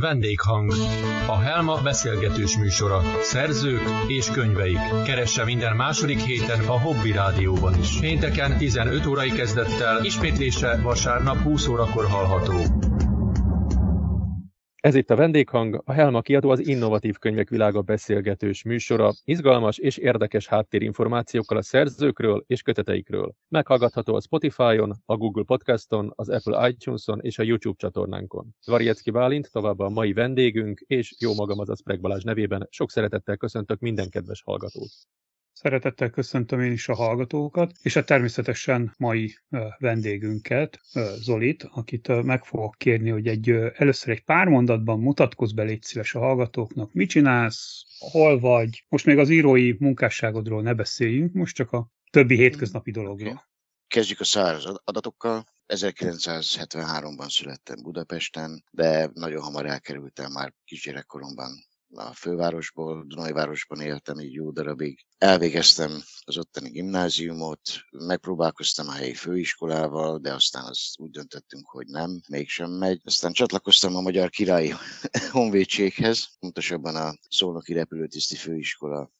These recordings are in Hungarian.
Vendéghang. A Helma beszélgetős műsora. Szerzők és könyveik. Keresse minden második héten a Hobby Rádióban is. Pénteken 15 órai kezdettel, ismétlése vasárnap 20 órakor hallható. Ez itt a Vendéghang, a Helma kiadó az innovatív könyvek világa beszélgetős műsora, izgalmas és érdekes háttérinformációkkal a szerzőkről és köteteikről. Meghallgatható a Spotify-on, a Google Podcaston, az Apple iTunes-on és a YouTube csatornánkon. Zvarjecki Bálint továbbá a mai vendégünk, és jó magam az Spreg Balázs nevében sok szeretettel köszöntök minden kedves hallgatót. Szeretettel köszöntöm én is a hallgatókat, és a természetesen mai vendégünket, Zolit, akit meg fogok kérni, hogy egy, először egy pár mondatban mutatkozz be, légy szíves a hallgatóknak. Mit csinálsz, hol vagy? Most még az írói munkásságodról ne beszéljünk, most csak a többi hétköznapi dologról. Kezdjük a száraz adatokkal. 1973-ban születtem Budapesten, de nagyon hamar elkerültem már kisgyerekkoromban a fővárosból, Dunajvárosban éltem így jó darabig. Elvégeztem az ottani gimnáziumot, megpróbálkoztam a helyi főiskolával, de aztán azt úgy döntöttünk, hogy nem, mégsem megy. Aztán csatlakoztam a Magyar Királyi Honvédséghez, pontosabban a Szolnoki Repülőtiszti Főiskola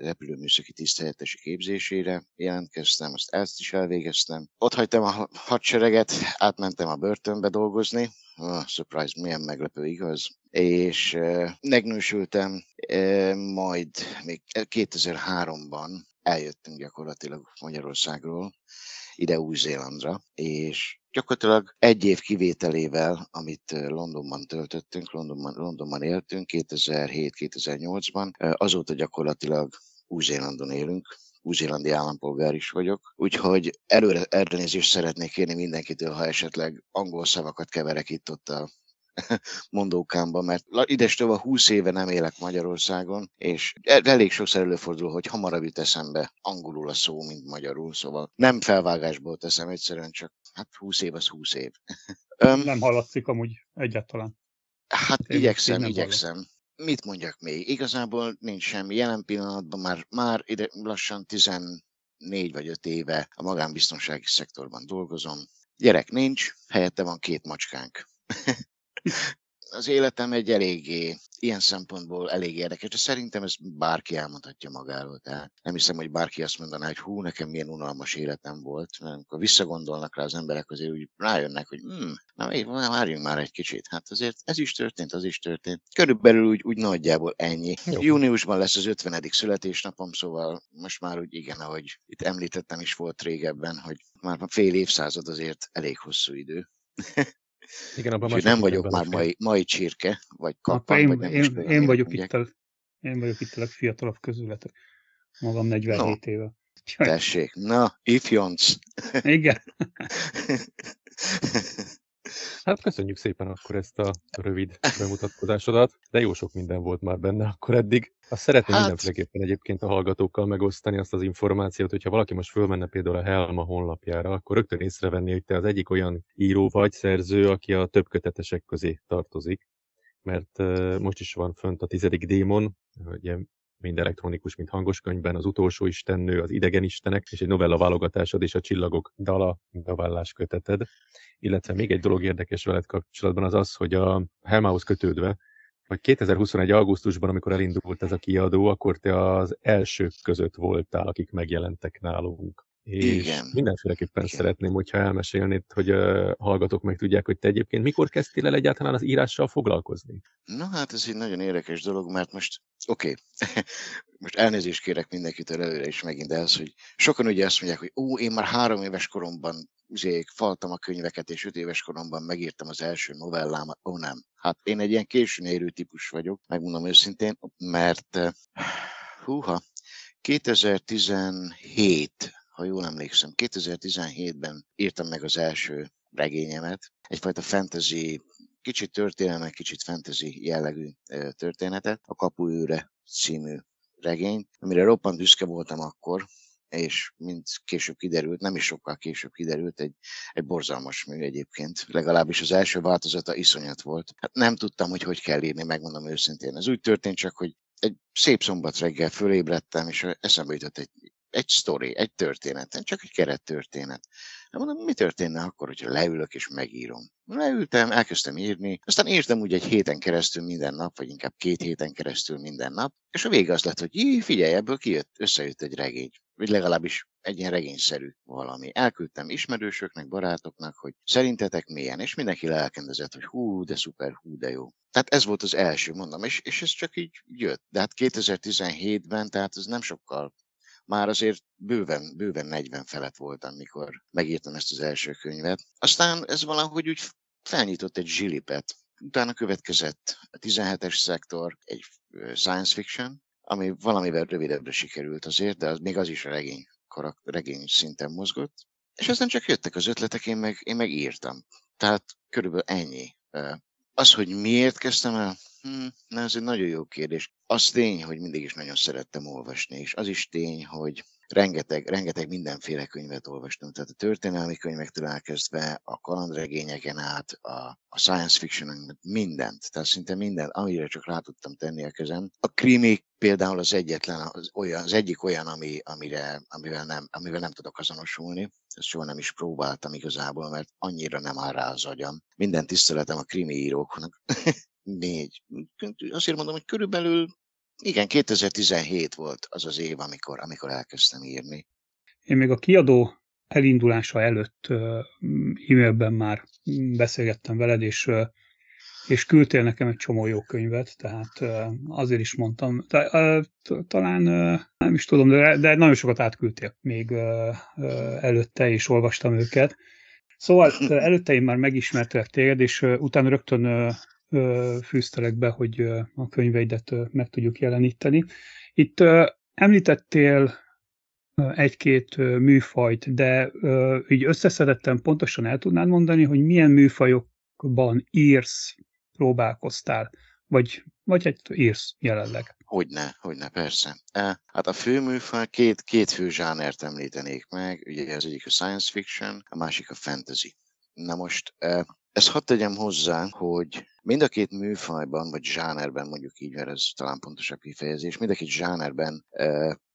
repülőműszaki tiszthelyettesi képzésére jelentkeztem, azt ezt is elvégeztem. Ott hagytam a hadsereget, átmentem a börtönbe dolgozni, oh, surprise, milyen meglepő, igaz? És megnősültem, majd még 2003-ban eljöttünk gyakorlatilag Magyarországról, ide Új-Zélandra, és gyakorlatilag egy év kivételével, amit Londonban töltöttünk, Londonban, Londonban éltünk 2007-2008-ban, azóta gyakorlatilag Új-Zélandon élünk, új-zélandi állampolgár is vagyok, úgyhogy előre elnézést szeretnék kérni mindenkitől, ha esetleg angol szavakat keverek itt ott a mondókámba, mert idestől a 20 éve nem élek Magyarországon, és e, elég sokszor előfordul, hogy hamarabb jut eszembe angolul a szó, mint magyarul, szóval nem felvágásból teszem, egyszerűen csak hát 20 év az 20 év. nem hallatszik amúgy egyáltalán. Hát én igyekszem, igyekszem. Hallom. Mit mondjak még? Igazából nincs semmi. Jelen pillanatban már, már ide lassan 14 vagy 5 éve a magánbiztonsági szektorban dolgozom. Gyerek nincs, helyette van két macskánk. az életem egy eléggé, ilyen szempontból elég érdekes, de szerintem ez bárki elmondhatja magáról. Tehát nem hiszem, hogy bárki azt mondaná, hogy hú, nekem milyen unalmas életem volt, mert amikor visszagondolnak rá az emberek, azért úgy rájönnek, hogy hm, na várjunk már egy kicsit. Hát azért ez is történt, az is történt. Körülbelül úgy, úgy nagyjából ennyi. Jó. Júniusban lesz az 50. születésnapom, szóval most már úgy igen, ahogy itt említettem is volt régebben, hogy már fél évszázad azért elég hosszú idő. Igen, abban nem vagyok már mai, mai csirke, vagy kappan, én, vagy nem én, is én, vagyok itt a, én vagyok itt a legfiatalabb közületek. Magam 47 no, éve. Tessék, na, ifjonc. Igen. Hát köszönjük szépen akkor ezt a rövid bemutatkozásodat, de jó sok minden volt már benne akkor eddig. Azt szeretném hát... mindenféleképpen egyébként a hallgatókkal megosztani azt az információt, hogyha valaki most fölmenne például a Helma honlapjára, akkor rögtön észrevenni, hogy te az egyik olyan író vagy szerző, aki a több kötetesek közé tartozik. Mert most is van fönt a tizedik démon, ugye mind elektronikus, mind hangos könyvben, az utolsó istennő, az idegen istenek, és egy novella válogatásod és a csillagok dala novellás köteted. Illetve még egy dolog érdekes veled kapcsolatban az az, hogy a Helmához kötődve, hogy 2021. augusztusban, amikor elindult ez a kiadó, akkor te az elsők között voltál, akik megjelentek nálunk. És Igen. mindenféleképpen Igen. szeretném, hogyha elmesélnéd, hogy a hallgatók meg tudják, hogy te egyébként mikor kezdtél el egyáltalán az írással foglalkozni? Na hát ez egy nagyon érdekes dolog, mert most oké, okay. most elnézést kérek mindenkitől előre is megint ez, hogy sokan ugye azt mondják, hogy ó, én már három éves koromban zsék, faltam a könyveket, és öt éves koromban megírtam az első novellámat. Ó, nem. Hát én egy ilyen későn érő típus vagyok, megmondom őszintén, mert húha, 2017 ha jól emlékszem, 2017-ben írtam meg az első regényemet, egyfajta fantasy, kicsit történelme, kicsit fantasy jellegű történetet, a Kapuőre című regény, amire roppant büszke voltam akkor, és mint később kiderült, nem is sokkal később kiderült, egy, egy borzalmas mű egyébként. Legalábbis az első változata iszonyat volt. Hát nem tudtam, hogy hogy kell írni, megmondom őszintén. Ez úgy történt csak, hogy egy szép szombat reggel fölébredtem, és eszembe jutott egy egy sztori, egy történet, csak egy kerettörténet. De mondom, mi történne akkor, hogyha leülök és megírom? Leültem, elkezdtem írni, aztán írtam úgy egy héten keresztül minden nap, vagy inkább két héten keresztül minden nap, és a vége az lett, hogy jé, figyelj, ebből kijött, összejött egy regény vagy legalábbis egy ilyen regényszerű valami. Elküldtem ismerősöknek, barátoknak, hogy szerintetek milyen, és mindenki lelkendezett, hogy hú, de szuper, hú, de jó. Tehát ez volt az első, mondom, és, és ez csak így jött. De hát 2017-ben, tehát ez nem sokkal már azért bőven, bőven 40 felett voltam, mikor megírtam ezt az első könyvet. Aztán ez valahogy úgy felnyitott egy zsilipet. Utána következett a 17-es szektor, egy science fiction, ami valamivel rövidebbre sikerült azért, de az, még az is a regény, karakter, regény szinten mozgott. És aztán csak jöttek az ötletek, én meg, én meg írtam. Tehát körülbelül ennyi. Az, hogy miért kezdtem el, hm, na, ez egy nagyon jó kérdés. Az tény, hogy mindig is nagyon szerettem olvasni, és az is tény, hogy rengeteg, rengeteg mindenféle könyvet olvastam, tehát a történelmi könyvektől elkezdve, a kalandregényeken át, a, a science fiction mindent, tehát szinte mindent, amire csak rá tudtam tenni a kezem. A krimi például az egyetlen, az, olyan, az egyik olyan, ami, amire, amivel, nem, amivel nem tudok azonosulni. Ezt soha nem is próbáltam igazából, mert annyira nem áll rá az agyam. Minden tiszteletem a krimi íróknak. Négy. Azért mondom, hogy körülbelül igen, 2017 volt az az év, amikor, amikor elkezdtem írni. Én még a kiadó elindulása előtt e-mailben már beszélgettem veled, és, és küldtél nekem egy csomó jó könyvet, tehát azért is mondtam, talán nem is tudom, de, de nagyon sokat átküldtél még előtte, és olvastam őket. Szóval előtte én már megismertelek téged, és utána rögtön fűztelek be, hogy a könyveidet meg tudjuk jeleníteni. Itt említettél egy-két műfajt, de így összeszedettem pontosan el tudnád mondani, hogy milyen műfajokban írsz, próbálkoztál, vagy, vagy egy írsz jelenleg? Hogyne, hogyne, persze. Hát a fő műfaj, két, két fő zsánert említenék meg, ugye az egyik a science fiction, a másik a fantasy. Na most ezt hadd tegyem hozzá, hogy mind a két műfajban, vagy zsánerben, mondjuk így, mert ez talán pontosabb kifejezés, mind a két zsánerben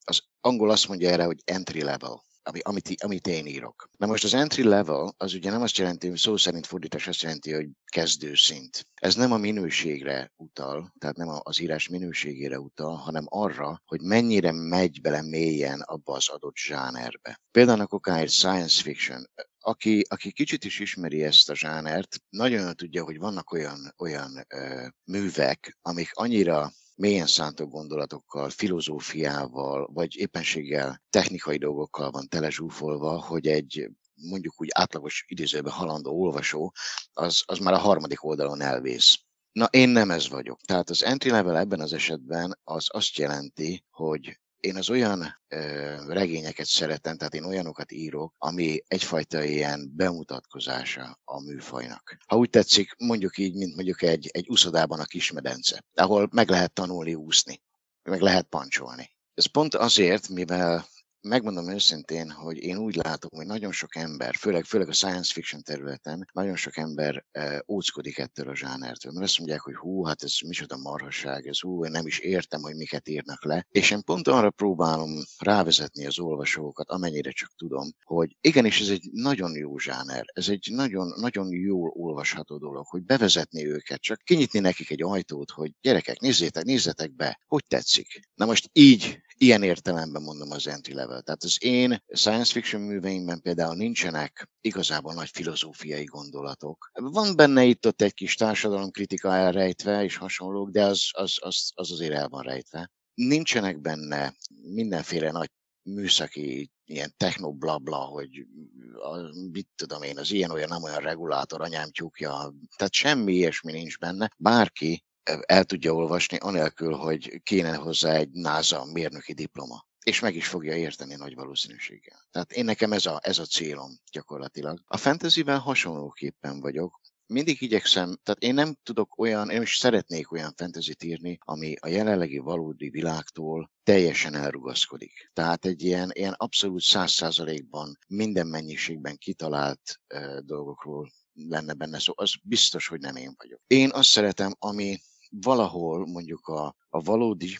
az angol azt mondja erre, hogy entry level ami, amit, amit én írok. Na most az entry level az ugye nem azt jelenti, hogy szó szerint fordítás azt jelenti, hogy kezdőszint. Ez nem a minőségre utal, tehát nem az írás minőségére utal, hanem arra, hogy mennyire megy bele mélyen abba az adott zsánerbe. Például a kokáért science fiction, aki, aki kicsit is ismeri ezt a zsánert, nagyon tudja, hogy vannak olyan, olyan ö, művek, amik annyira mélyen szántó gondolatokkal, filozófiával, vagy éppenséggel technikai dolgokkal van telezsúfolva, hogy egy mondjuk úgy átlagos idézőben halandó olvasó, az, az már a harmadik oldalon elvész. Na, én nem ez vagyok. Tehát az entry level ebben az esetben az azt jelenti, hogy én az olyan ö, regényeket szeretem, tehát én olyanokat írok, ami egyfajta ilyen bemutatkozása a műfajnak. Ha úgy tetszik, mondjuk így, mint mondjuk egy, egy úszodában a kismedence, ahol meg lehet tanulni úszni, meg lehet pancsolni. Ez pont azért, mivel megmondom őszintén, hogy én úgy látom, hogy nagyon sok ember, főleg, főleg a science fiction területen, nagyon sok ember e, óckodik ettől a zsánertől. Mert azt mondják, hogy hú, hát ez micsoda marhasság, ez hú, én nem is értem, hogy miket írnak le. És én pont arra próbálom rávezetni az olvasókat, amennyire csak tudom, hogy igenis ez egy nagyon jó zsáner, ez egy nagyon, nagyon jól olvasható dolog, hogy bevezetni őket, csak kinyitni nekik egy ajtót, hogy gyerekek, nézzétek, nézzetek be, hogy tetszik. Na most így ilyen értelemben mondom az entry level. Tehát az én science fiction műveimben például nincsenek igazából nagy filozófiai gondolatok. Van benne itt ott egy kis társadalomkritika elrejtve és hasonlók, de az, az, az, az azért el van rejtve. Nincsenek benne mindenféle nagy műszaki ilyen techno blabla, hogy a, mit tudom én, az ilyen olyan nem olyan regulátor, anyám tyúkja, tehát semmi ilyesmi nincs benne. Bárki el tudja olvasni, anélkül, hogy kéne hozzá egy NASA mérnöki diploma. És meg is fogja érteni nagy valószínűséggel. Tehát én nekem ez a, ez a célom gyakorlatilag. A fantasyben hasonlóképpen vagyok. Mindig igyekszem, tehát én nem tudok olyan, én is szeretnék olyan fantasy írni, ami a jelenlegi valódi világtól teljesen elrugaszkodik. Tehát egy ilyen, ilyen abszolút száz százalékban minden mennyiségben kitalált uh, dolgokról lenne benne szó, az biztos, hogy nem én vagyok. Én azt szeretem, ami valahol mondjuk a, a valódi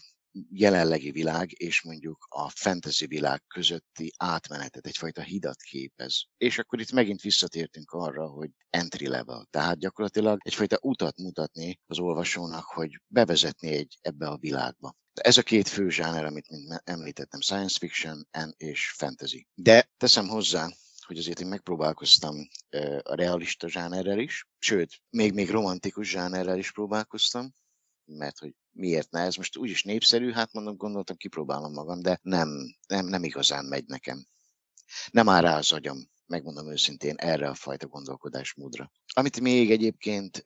jelenlegi világ és mondjuk a fantasy világ közötti átmenetet, egyfajta hidat képez. És akkor itt megint visszatértünk arra, hogy entry level, tehát gyakorlatilag egyfajta utat mutatni az olvasónak, hogy bevezetni egy ebbe a világba. Ez a két fő zsáner, amit említettem, science fiction és fantasy. De teszem hozzá, hogy azért én megpróbálkoztam a realista zsánerrel is, sőt, még, még romantikus zsánerrel is próbálkoztam, mert hogy miért ne, ez most úgyis népszerű, hát mondom, gondoltam, kipróbálom magam, de nem, nem, nem igazán megy nekem. Nem áll rá az agyam, megmondom őszintén, erre a fajta gondolkodásmódra. Amit még egyébként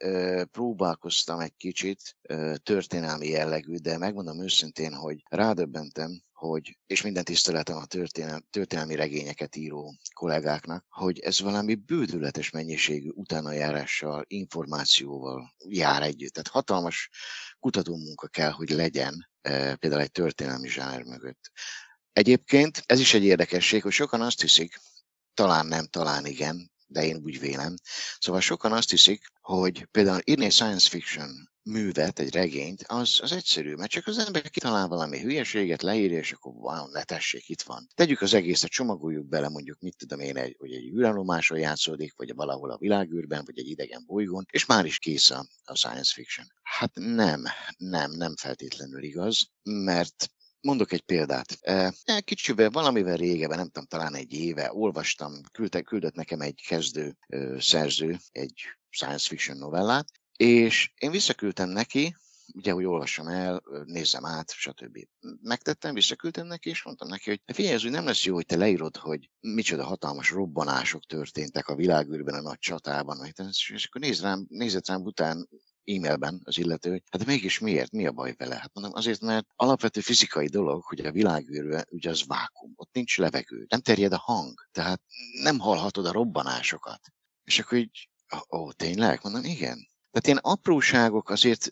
próbálkoztam egy kicsit, történelmi jellegű, de megmondom őszintén, hogy rádöbbentem, hogy, és minden tiszteletem a történel, történelmi regényeket író kollégáknak, hogy ez valami bődületes mennyiségű utánajárással, információval jár együtt. Tehát hatalmas kutatómunka kell, hogy legyen például egy történelmi zsáner mögött. Egyébként ez is egy érdekesség, hogy sokan azt hiszik, talán nem, talán igen, de én úgy vélem. Szóval sokan azt hiszik, hogy például írni science fiction művet, egy regényt, az, az egyszerű, mert csak az ember kitalál valami hülyeséget, leírja, és akkor wow, ne tessék, itt van. Tegyük az egészet, csomagoljuk bele, mondjuk, mit tudom én, egy, hogy egy űrállomáson játszódik, vagy valahol a világűrben, vagy egy idegen bolygón, és már is kész a, a science fiction. Hát nem, nem, nem feltétlenül igaz, mert Mondok egy példát. Kicsivel, valamivel régebben, nem tudom, talán egy éve olvastam, küldte, küldött nekem egy kezdő szerző egy science fiction novellát, és én visszaküldtem neki, ugye, hogy olvassam el, nézzem át, stb. Megtettem, visszaküldtem neki, és mondtam neki, hogy figyelj, ez úgy nem lesz jó, hogy te leírod, hogy micsoda hatalmas robbanások történtek a világűrben, a nagy csatában, és akkor nézd rám, nézett rám után e-mailben az illető, hogy hát mégis miért, mi a baj vele? Hát mondom, azért, mert alapvető fizikai dolog, hogy a világűrben ugye az vákum, ott nincs levegő, nem terjed a hang, tehát nem hallhatod a robbanásokat. És akkor így, ó, tényleg? Mondom, igen. Tehát ilyen apróságok azért,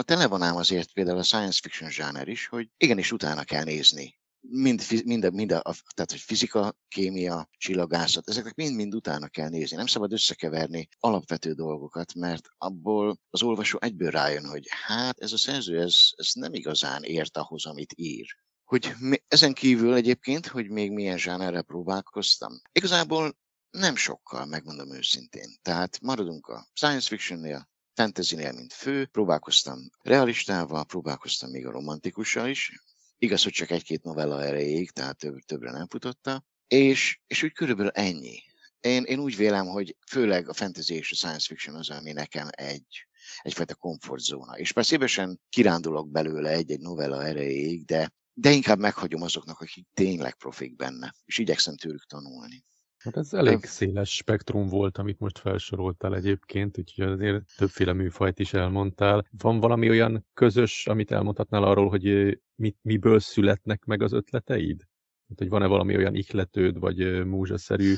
tele van ám azért például a science fiction zsáner is, hogy igenis utána kell nézni mind, mind, mind a, tehát, hogy fizika, kémia, csillagászat, ezeknek mind-mind utána kell nézni. Nem szabad összekeverni alapvető dolgokat, mert abból az olvasó egyből rájön, hogy hát ez a szerző, ez, ez nem igazán ért ahhoz, amit ír. Hogy ezen kívül egyébként, hogy még milyen zsánerre próbálkoztam. Igazából nem sokkal, megmondom őszintén. Tehát maradunk a science fictionnél, fantasy-nél, mint fő, próbálkoztam realistával, próbálkoztam még a romantikussal is, Igaz, hogy csak egy-két novella erejéig, tehát több, többre nem futotta. És, és úgy körülbelül ennyi. Én, én úgy vélem, hogy főleg a fantasy és a science fiction az, ami nekem egy, egyfajta komfortzóna. És persze szívesen kirándulok belőle egy-egy novella erejéig, de, de inkább meghagyom azoknak, akik tényleg profik benne, és igyekszem tőlük tanulni. Hát ez elég széles spektrum volt, amit most felsoroltál egyébként, úgyhogy azért többféle műfajt is elmondtál. Van valami olyan közös, amit elmondhatnál arról, hogy mit, miből születnek meg az ötleteid? Hát, hogy van-e valami olyan ihletőd, vagy múzsaszerű,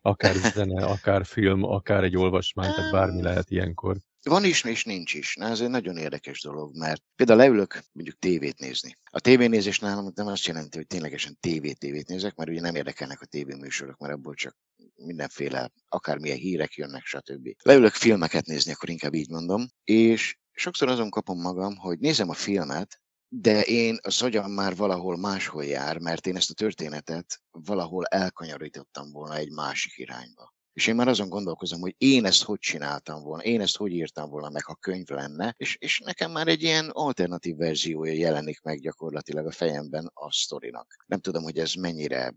akár zene, akár film, akár egy olvasmány, tehát bármi lehet ilyenkor. Van is, és nincs is. Na, ez egy nagyon érdekes dolog, mert például leülök mondjuk tévét nézni. A tévénézés nálam nem azt jelenti, hogy ténylegesen tévét-tévét nézek, mert ugye nem érdekelnek a tévéműsorok, mert abból csak mindenféle, akármilyen hírek jönnek, stb. Leülök filmeket nézni, akkor inkább így mondom, és sokszor azon kapom magam, hogy nézem a filmet, de én az agyam már valahol máshol jár, mert én ezt a történetet valahol elkanyarítottam volna egy másik irányba. És én már azon gondolkozom, hogy én ezt hogy csináltam volna, én ezt hogy írtam volna meg, ha könyv lenne, és, és nekem már egy ilyen alternatív verziója jelenik meg gyakorlatilag a fejemben a sztorinak. Nem tudom, hogy ez mennyire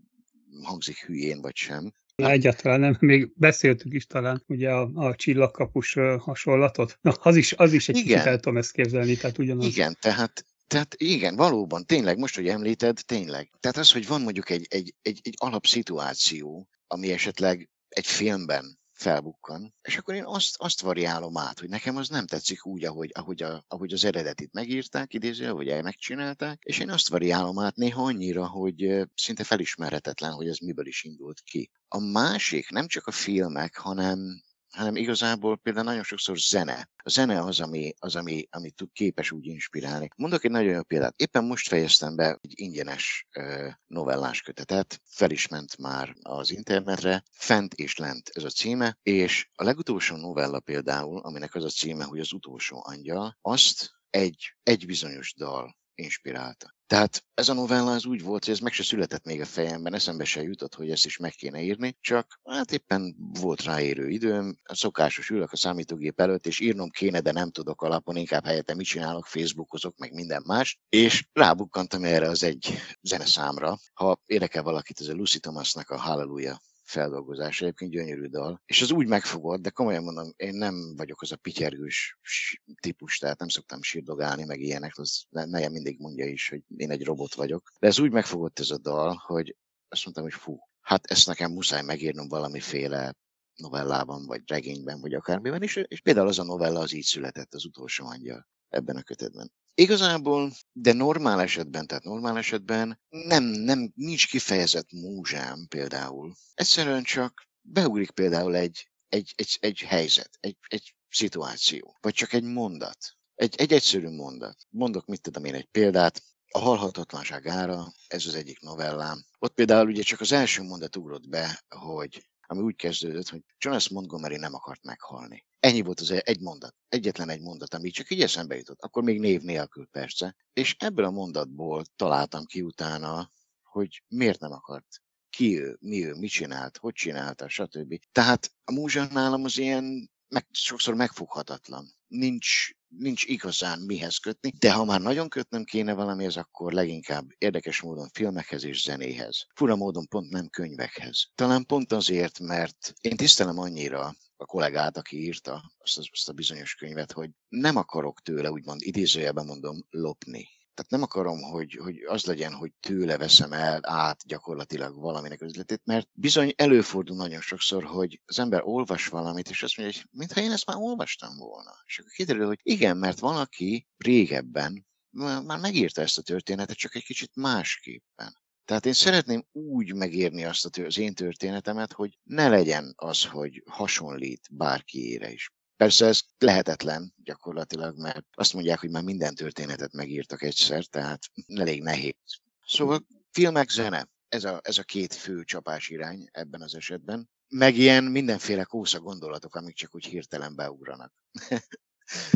hangzik hülyén vagy sem. Na, egyáltalán nem, még beszéltük is talán ugye a, a csillagkapus hasonlatot. Na, az is, az is egy Igen. kicsit el tudom ezt képzelni, tehát ugyanaz. Igen, tehát tehát igen, valóban, tényleg, most, hogy említed, tényleg. Tehát az, hogy van mondjuk egy, egy, egy, egy alapszituáció, ami esetleg egy filmben felbukkan, és akkor én azt, azt variálom át, hogy nekem az nem tetszik úgy, ahogy, ahogy, a, ahogy az eredetit megírták, idéző, ahogy el megcsinálták, és én azt variálom át néha annyira, hogy szinte felismerhetetlen, hogy ez miből is indult ki. A másik nem csak a filmek, hanem hanem igazából például nagyon sokszor zene. A zene az, ami, az, ami, ami tud képes úgy inspirálni. Mondok egy nagyon jó példát. Éppen most fejeztem be egy ingyenes novellás kötetet, fel is ment már az internetre, Fent és Lent ez a címe, és a legutolsó novella például, aminek az a címe, hogy az utolsó angyal, azt egy, egy bizonyos dal inspirálta. Tehát ez a novella az úgy volt, hogy ez meg se született még a fejemben, eszembe se jutott, hogy ezt is meg kéne írni, csak hát éppen volt ráérő időm, a szokásos ülök a számítógép előtt, és írnom kéne, de nem tudok alapon, inkább helyette mit csinálok, Facebookozok, meg minden más, és rábukkantam erre az egy zeneszámra. Ha érdekel valakit, ez a Lucy Thomasnak a Hallelujah feldolgozás, egyébként gyönyörű dal. És az úgy megfogott, de komolyan mondom, én nem vagyok az a pityergős típus, tehát nem szoktam sírdogálni, meg ilyenek, az nejem mindig mondja is, hogy én egy robot vagyok. De ez úgy megfogott ez a dal, hogy azt mondtam, hogy fú, hát ezt nekem muszáj megírnom valamiféle novellában, vagy regényben, vagy akármiben, és, és például az a novella az így született, az utolsó angyal ebben a kötetben. Igazából, de normál esetben, tehát normál esetben nem, nem, nincs kifejezett múzsám például. Egyszerűen csak beugrik például egy, egy, egy, egy helyzet, egy, egy szituáció, vagy csak egy mondat. Egy, egy egyszerű mondat. Mondok, mit tudom én, egy példát. A halhatatlanság ára, ez az egyik novellám. Ott például ugye csak az első mondat ugrott be, hogy ami úgy kezdődött, hogy Jonas Montgomery nem akart meghalni. Ennyi volt az egy mondat, egyetlen egy mondat, ami csak így eszembe jutott, akkor még név nélkül persze, és ebből a mondatból találtam ki utána, hogy miért nem akart ki ő, mi ő, mit csinált, hogy csinálta, stb. Tehát a múzsa nálam az ilyen meg, sokszor megfoghatatlan. Nincs, nincs igazán mihez kötni, de ha már nagyon kötnem kéne valamihez, akkor leginkább érdekes módon filmekhez és zenéhez. Fura módon pont nem könyvekhez. Talán pont azért, mert én tisztelem annyira a kollégát, aki írta azt, azt a bizonyos könyvet, hogy nem akarok tőle, úgymond idézőjelben mondom, lopni. Tehát nem akarom, hogy, hogy az legyen, hogy tőle veszem el át gyakorlatilag valaminek üzletét, mert bizony előfordul nagyon sokszor, hogy az ember olvas valamit, és azt mondja, hogy mintha én ezt már olvastam volna. És akkor kiderül, hogy igen, mert valaki régebben már megírta ezt a történetet, csak egy kicsit másképpen. Tehát én szeretném úgy megírni azt az én történetemet, hogy ne legyen az, hogy hasonlít bárkiére is. Persze ez lehetetlen gyakorlatilag, mert azt mondják, hogy már minden történetet megírtak egyszer, tehát elég nehéz. Szóval filmek, zene, ez a, ez a két fő csapás irány ebben az esetben. Meg ilyen mindenféle kósza gondolatok, amik csak úgy hirtelen beugranak.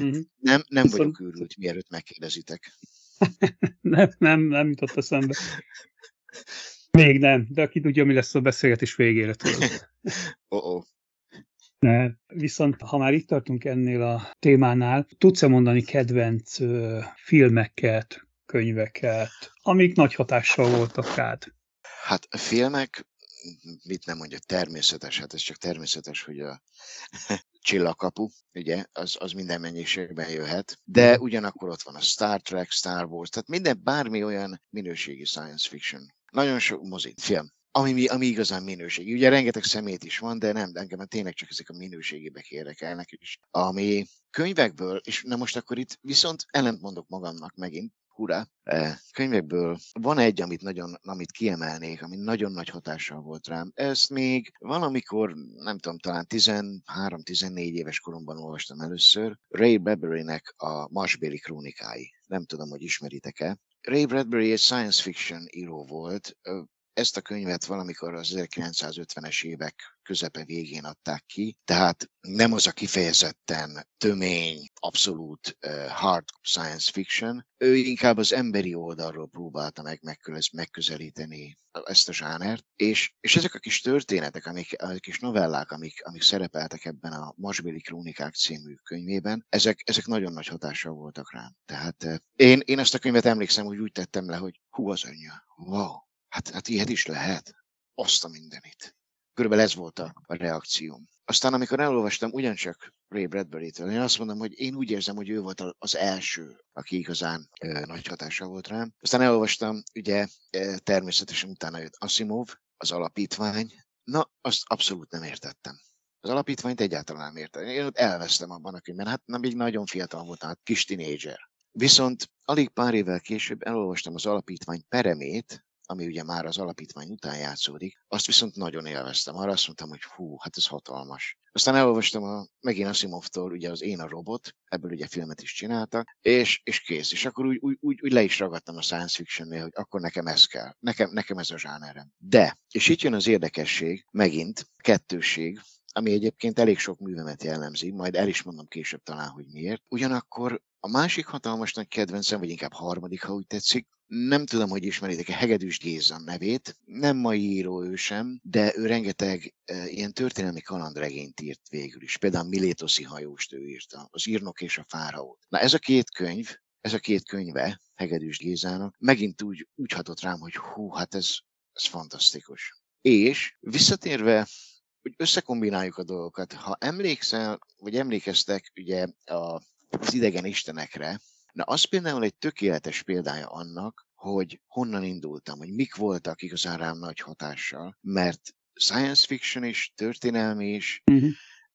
Mm-hmm. nem, nem Viszont... vagyok őrült, mielőtt megkérdezitek. nem, nem, nem jutott eszembe. Még nem, de aki tudja, mi lesz a beszélgetés végére, tudod. oh -oh. Ne. Viszont ha már itt tartunk ennél a témánál, tudsz-e mondani kedvenc ö, filmeket, könyveket, amik nagy hatással voltak rád? Hát a filmek, mit nem mondja, természetes, hát ez csak természetes, hogy a csillagkapu, ugye, az, az minden mennyiségben jöhet, de ugyanakkor ott van a Star Trek, Star Wars, tehát minden, bármi olyan minőségi science fiction. Nagyon sok mozi, film, ami, ami igazán minőségi. Ugye rengeteg szemét is van, de nem, de engem tényleg csak ezek a minőségébek érdekelnek is. Ami könyvekből, és na most akkor itt viszont ellent mondok magamnak megint, hurrá, e, könyvekből van egy, amit, nagyon, amit kiemelnék, ami nagyon nagy hatással volt rám. Ezt még valamikor, nem tudom, talán 13-14 éves koromban olvastam először, Ray Bradbury-nek a Marsbéli krónikái. Nem tudom, hogy ismeritek-e. Ray Bradbury egy science fiction író volt, ezt a könyvet valamikor az 1950-es évek közepe végén adták ki, tehát nem az a kifejezetten tömény, abszolút hard science fiction, ő inkább az emberi oldalról próbálta meg megközelíteni ezt a zsánert, és, és ezek a kis történetek, amik, a kis novellák, amik, amik szerepeltek ebben a Masbéli Krónikák című könyvében, ezek, ezek nagyon nagy hatással voltak rám. Tehát én, én ezt a könyvet emlékszem, hogy úgy tettem le, hogy hú az anyja, wow, Hát, hát ilyet is lehet. Azt a mindenit. Körülbelül ez volt a, a reakcióm. Aztán, amikor elolvastam ugyancsak Ray Bradbury-től, én azt mondom, hogy én úgy érzem, hogy ő volt az első, aki igazán ö, nagy hatással volt rám. Aztán elolvastam, ugye ö, természetesen utána jött Asimov, az alapítvány. Na, azt abszolút nem értettem. Az alapítványt egyáltalán nem értem. Én ott elvesztem abban a könyvben. Hát nem még nagyon fiatal voltam, hát kis tinédzser. Viszont alig pár évvel később elolvastam az alapítvány peremét, ami ugye már az alapítvány után játszódik, azt viszont nagyon élveztem. Arra azt mondtam, hogy hú, hát ez hatalmas. Aztán elolvastam a, megint Asimovtól ugye az Én a robot, ebből ugye filmet is csináltak, és, és kész. És akkor úgy, úgy, úgy, úgy le is ragadtam a science fictionnél, hogy akkor nekem ez kell. Nekem, nekem ez a zsánerem. De, és itt jön az érdekesség, megint, kettősség, ami egyébként elég sok művemet jellemzi, majd el is mondom később talán, hogy miért. Ugyanakkor A másik hatalmas nagy kedvencem, vagy inkább harmadik, ha úgy tetszik, nem tudom, hogy ismeritek-e Hegedűs Géza nevét, nem mai író ő sem, de ő rengeteg e, ilyen történelmi kalandregényt írt végül is. Például Milétoszi hajóst ő írta, az írnok és a fáraót. Na ez a két könyv, ez a két könyve Hegedűs Gézának megint úgy, úgy hatott rám, hogy hú, hát ez, ez fantasztikus. És visszatérve hogy összekombináljuk a dolgokat. Ha emlékszel, vagy emlékeztek ugye a, az idegen istenekre, na az például egy tökéletes példája annak, hogy honnan indultam, hogy mik voltak igazán rám nagy hatással, mert science fiction is, történelmi is, uh-huh.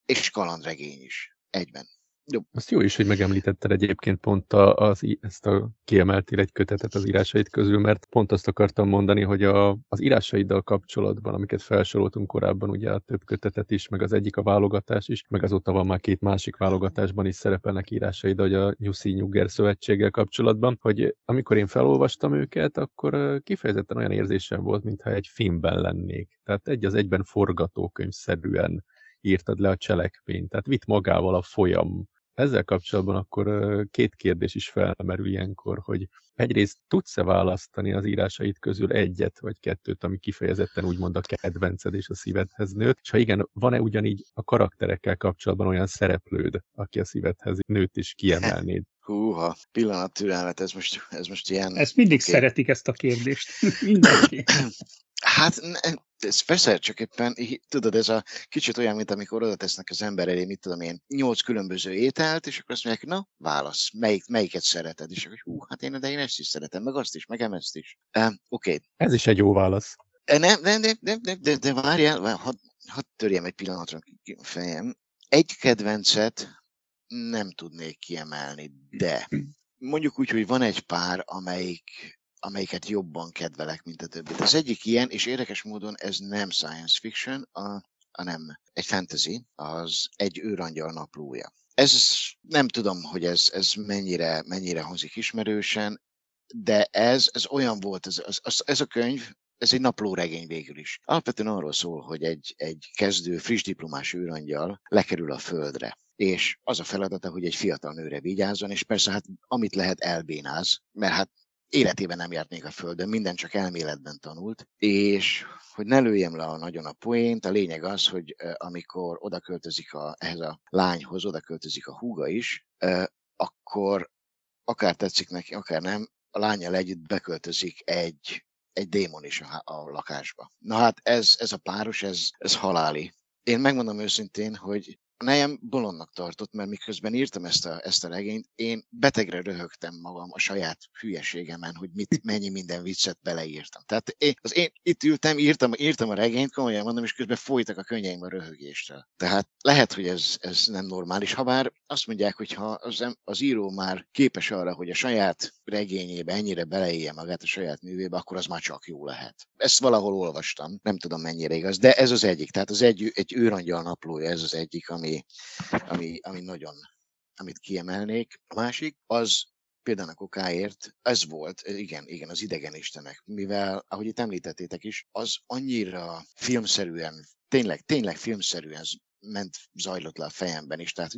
és kalandregény is egyben. Jó. Azt jó is, hogy megemlítetted egyébként pont a, az, ezt a kiemeltél egy kötetet az írásait közül, mert pont azt akartam mondani, hogy a, az írásaiddal kapcsolatban, amiket felsoroltunk korábban, ugye a több kötetet is, meg az egyik a válogatás is, meg azóta van már két másik válogatásban is szerepelnek írásaid, hogy a Nyuszi Nyugger szövetséggel kapcsolatban, hogy amikor én felolvastam őket, akkor kifejezetten olyan érzésem volt, mintha egy filmben lennék. Tehát egy az egyben forgatókönyvszerűen írtad le a cselekményt, tehát vitt magával a folyam ezzel kapcsolatban akkor két kérdés is felmerül ilyenkor, hogy egyrészt tudsz-e választani az írásait közül egyet vagy kettőt, ami kifejezetten úgymond a kedvenced és a szívedhez nőtt, és ha igen, van-e ugyanígy a karakterekkel kapcsolatban olyan szereplőd, aki a szívedhez nőtt és kiemelnéd? Húha, pillanat türelmet, ez most, ez most ilyen... Ezt mindig okay. szeretik ezt a kérdést. Mindenki. Hát ez persze, csak éppen, tudod, ez a kicsit olyan, mint amikor oda tesznek az ember elé, mit tudom én, nyolc különböző ételt, és akkor azt mondják, na, válasz, melyik, melyiket szereted? És akkor, hú, hát én, de én ezt is szeretem, meg azt is, meg ezt is. Uh, Oké. Okay. Ez is egy jó válasz. Nem, nem, nem, nem, nem de, de várjál, hadd had törjem egy pillanatra a fejem. Egy kedvencet nem tudnék kiemelni, de hm. mondjuk úgy, hogy van egy pár, amelyik amelyiket jobban kedvelek, mint a többit. Az egyik ilyen, és érdekes módon ez nem science fiction, a, hanem egy fantasy, az egy őrangyal naplója. Ez nem tudom, hogy ez, ez mennyire, mennyire hozik ismerősen, de ez, ez olyan volt, ez, ez, ez a könyv, ez egy naplóregény végül is. Alapvetően arról szól, hogy egy, egy kezdő, friss diplomás őrangyal lekerül a földre és az a feladata, hogy egy fiatal nőre vigyázzon, és persze hát amit lehet elbénáz, mert hát életében nem járt még a Földön, minden csak elméletben tanult, és hogy ne lőjem le a nagyon a poént, a lényeg az, hogy amikor oda költözik a, ehhez a lányhoz, oda költözik a húga is, akkor akár tetszik neki, akár nem, a lányjal együtt beköltözik egy, egy démon is a, a lakásba. Na hát ez, ez a páros, ez, ez haláli. Én megmondom őszintén, hogy nejem bolondnak tartott, mert miközben írtam ezt a, ezt a regényt, én betegre röhögtem magam a saját hülyeségemen, hogy mit, mennyi minden viccet beleírtam. Tehát én, az én itt ültem, írtam, írtam a regényt, komolyan mondom, és közben folytak a könnyeim a röhögéstől. Tehát lehet, hogy ez, ez nem normális, ha bár azt mondják, hogy ha az, az író már képes arra, hogy a saját regényébe ennyire beleélje magát a saját művébe, akkor az már csak jó lehet. Ezt valahol olvastam, nem tudom mennyire igaz, de ez az egyik. Tehát az egy, egy őrangyal naplója, ez az egyik, ami ami, ami, ami nagyon, amit kiemelnék. A másik, az például a kokáért, ez volt, igen, igen, az idegen istenek, mivel, ahogy itt említettétek is, az annyira filmszerűen, tényleg, tényleg filmszerűen ment, zajlott le a fejemben is. Tehát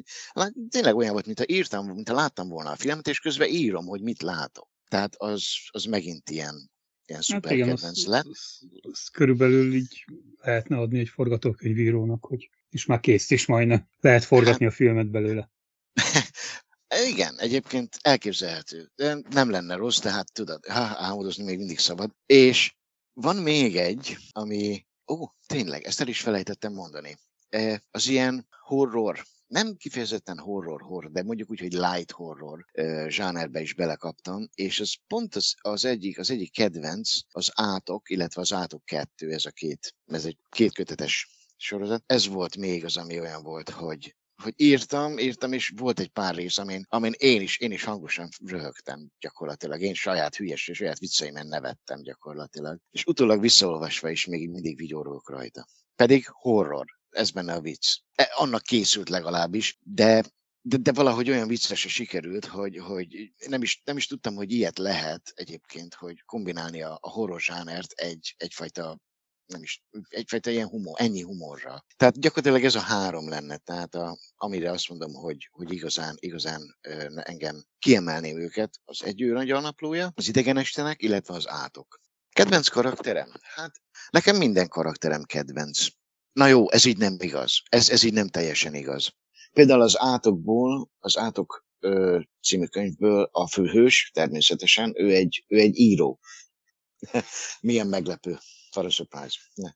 tényleg olyan volt, mintha írtam, mintha láttam volna a filmet, és közben írom, hogy mit látok. Tehát az, az megint ilyen, ilyen szuper hát igen, kedvenc lett. Az, az, az körülbelül így lehetne adni egy forgatókönyvírónak, hogy és már kész is majdnem. Lehet forgatni a filmet belőle. Igen, egyébként elképzelhető. De nem lenne rossz, tehát tudod, álmodozni még mindig szabad. És van még egy, ami, ó, tényleg, ezt el is felejtettem mondani. E, az ilyen horror, nem kifejezetten horror, horror, de mondjuk úgy, hogy light horror uh, zsánerbe is belekaptam, és ez pont az, az, egyik, az egyik kedvenc, az átok, illetve az átok kettő, ez a két, ez egy kétkötetes sorozat. Ez volt még az, ami olyan volt, hogy hogy írtam, írtam, és volt egy pár rész, amin, amin én is, én is hangosan röhögtem gyakorlatilag. Én saját hülyes, saját vicceimen nevettem gyakorlatilag. És utólag visszaolvasva is még mindig vigyorolok rajta. Pedig horror, ez benne a vicc. E, annak készült legalábbis, de de, de valahogy olyan viccesre sikerült, hogy, hogy nem, is, nem is tudtam, hogy ilyet lehet egyébként, hogy kombinálni a, a horror zsánert egy, egyfajta nem is, egyfajta ilyen humor, ennyi humorra. Tehát gyakorlatilag ez a három lenne, tehát a, amire azt mondom, hogy, hogy igazán, igazán engem kiemelném őket, az egy naplója, az idegenestenek, illetve az átok. Kedvenc karakterem? Hát nekem minden karakterem kedvenc. Na jó, ez így nem igaz. Ez, ez így nem teljesen igaz. Például az átokból, az átok ö, című könyvből a főhős, természetesen, ő egy, ő egy író. Milyen meglepő. Ne.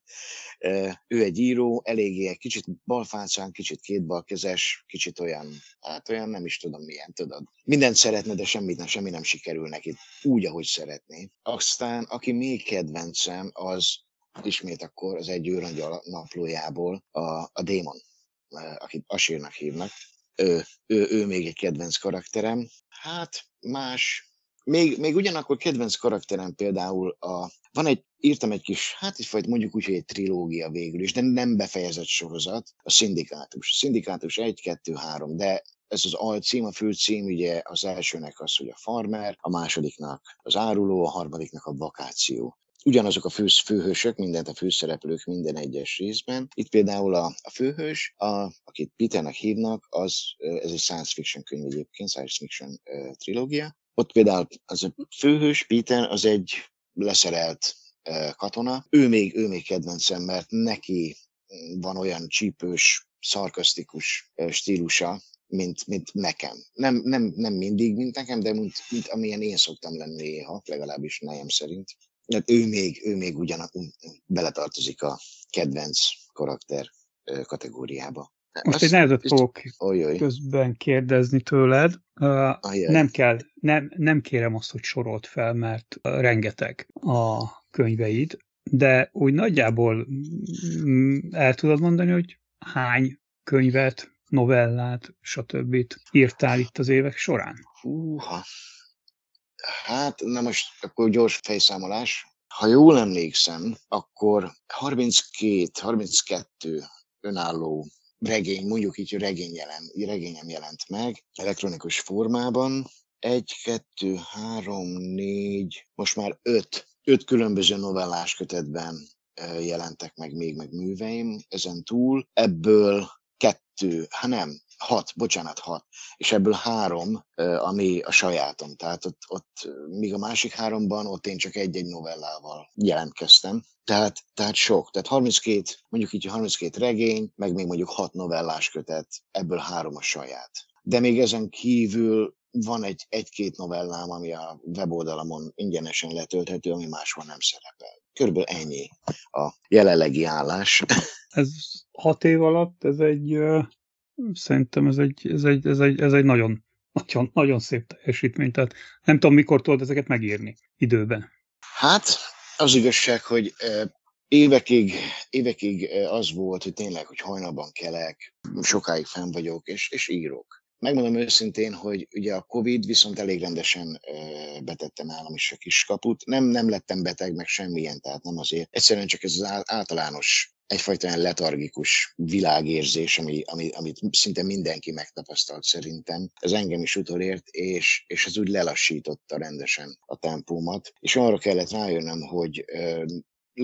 Ő egy író, eléggé egy kicsit balfácán, kicsit kétbalkezes, kicsit olyan, hát olyan nem is tudom milyen, tudod. Mindent szeretne, de semmit nem, semmi nem sikerül neki úgy, ahogy szeretné. Aztán, aki még kedvencem, az ismét akkor az egy őrangyal naplójából a, a démon, akit Asírnak hívnak. Ő, ő, ő még egy kedvenc karakterem. Hát más, még, még ugyanakkor kedvenc karakterem például a, van egy, írtam egy kis, hát egyfajta mondjuk úgy, hogy egy trilógia végül is, de nem befejezett sorozat, a Szindikátus. Szindikátus 1, 2, 3, de ez az alcím, a főcím, ugye az elsőnek az, hogy a farmer, a másodiknak az áruló, a harmadiknak a vakáció ugyanazok a fő, főhősök, mindent a főszereplők minden egyes részben. Itt például a, a főhős, a, akit Peternek hívnak, az, ez egy science fiction könyv egyébként, science fiction uh, trilógia. Ott például az a főhős, Peter, az egy leszerelt katona. Ő még, ő még kedvencem, mert neki van olyan csípős, szarkasztikus stílusa, mint, mint nekem. Nem, nem, nem mindig, mint nekem, de mint, mint amilyen én szoktam lenni néha, legalábbis nejem szerint. Hát ő még, ő még ugyan beletartozik a kedvenc karakter kategóriába. Most Azt egy nehezet fogok olyoj. közben kérdezni tőled. Uh, nem kell, nem, nem kérem azt, hogy sorolt fel, mert rengeteg a könyveid, de úgy nagyjából mm, el tudod mondani, hogy hány könyvet, novellát, stb. írtál itt az évek során? Húha, Hát, na most akkor gyors fejszámolás. Ha jól emlékszem, akkor 32-32 önálló regény, mondjuk így, regény jelen, regényem jelent meg elektronikus formában. Egy, kettő, három, négy, most már öt, öt különböző novellás kötetben jelentek meg még meg műveim. Ezen túl ebből kettő, hát nem, hat, bocsánat, hat, és ebből három, ami a sajátom. Tehát ott, ott míg a másik háromban, ott én csak egy-egy novellával jelentkeztem. Tehát, tehát sok. Tehát 32, mondjuk így 32 regény, meg még mondjuk hat novellás kötet, ebből három a saját. De még ezen kívül van egy, egy-két novellám, ami a weboldalamon ingyenesen letölthető, ami máshol nem szerepel. Körülbelül ennyi a jelenlegi állás. Ez hat év alatt, ez egy Szerintem ez egy, ez egy, ez egy, ez egy nagyon, nagyon, nagyon szép teljesítmény. Tehát nem tudom, mikor tudod ezeket megírni időben. Hát, az igazság, hogy évekig, évekig az volt, hogy tényleg, hogy hajnalban kelek, sokáig fenn vagyok, és, és írok. Megmondom őszintén, hogy ugye a Covid viszont elég rendesen betettem állam is a kis kaput. Nem, nem lettem beteg, meg semmilyen, tehát nem azért. Egyszerűen csak ez az általános egyfajta olyan letargikus világérzés, ami, ami, amit szinte mindenki megtapasztalt szerintem. Ez engem is utolért, és, és ez úgy lelassította rendesen a tempómat, és arra kellett rájönnöm, hogy ö,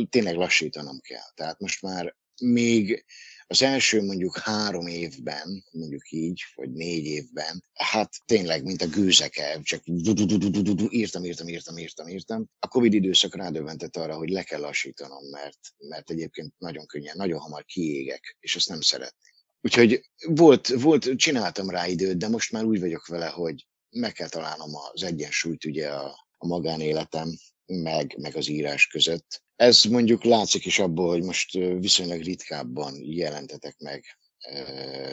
tényleg lassítanom kell. Tehát most már még az első mondjuk három évben, mondjuk így, vagy négy évben, hát tényleg, mint a gőzeke, csak írtam, írtam, írtam, írtam, írtam. A Covid időszak rádöbbentett arra, hogy le kell lassítanom, mert, mert egyébként nagyon könnyen, nagyon hamar kiégek, és azt nem szeretném. Úgyhogy volt, volt, csináltam rá időt, de most már úgy vagyok vele, hogy meg kell találnom az egyensúlyt ugye a, a magánéletem, meg, meg az írás között. Ez mondjuk látszik is abból, hogy most viszonylag ritkábban jelentetek meg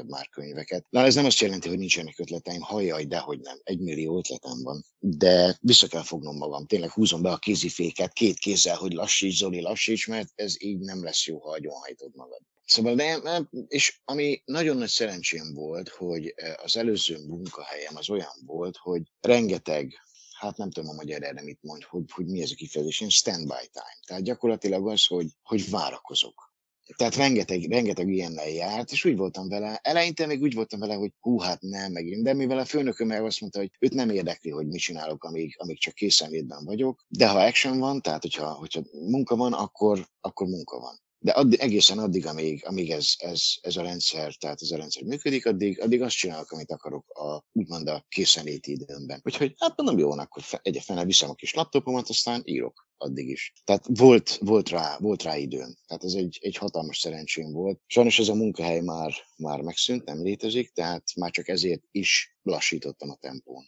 már könyveket. Na, ez nem azt jelenti, hogy nincsenek ötleteim, hajjaj, dehogy nem, egy millió ötletem van. De vissza kell fognom magam, tényleg húzom be a kéziféket két kézzel, hogy lassíts, Zoli, lassíts, mert ez így nem lesz jó, ha agyonhajtod magad. Szóval, de, és ami nagyon nagy szerencsém volt, hogy az előző munkahelyem az olyan volt, hogy rengeteg hát nem tudom a magyar erre mit mond, hogy, hogy mi ez a kifejezés, én standby time. Tehát gyakorlatilag az, hogy, hogy várakozok. Tehát rengeteg, rengeteg ilyennel járt, és úgy voltam vele, eleinte még úgy voltam vele, hogy hú, hát nem, megint, de mivel a főnököm meg azt mondta, hogy őt nem érdekli, hogy mit csinálok, amíg, amíg csak készenlétben vagyok, de ha action van, tehát hogyha, hogyha munka van, akkor, akkor munka van. De addig, egészen addig, amíg, amíg ez, ez, ez, a rendszer, tehát ez a rendszer működik, addig, addig azt csinálok, amit akarok, a, úgymond a készenléti időmben. Úgyhogy hát mondom, jó, akkor egy fene viszem a kis laptopomat, aztán írok addig is. Tehát volt, volt, rá, volt rá időm. Tehát ez egy, egy hatalmas szerencsém volt. Sajnos ez a munkahely már, már megszűnt, nem létezik, tehát már csak ezért is lassítottam a tempón.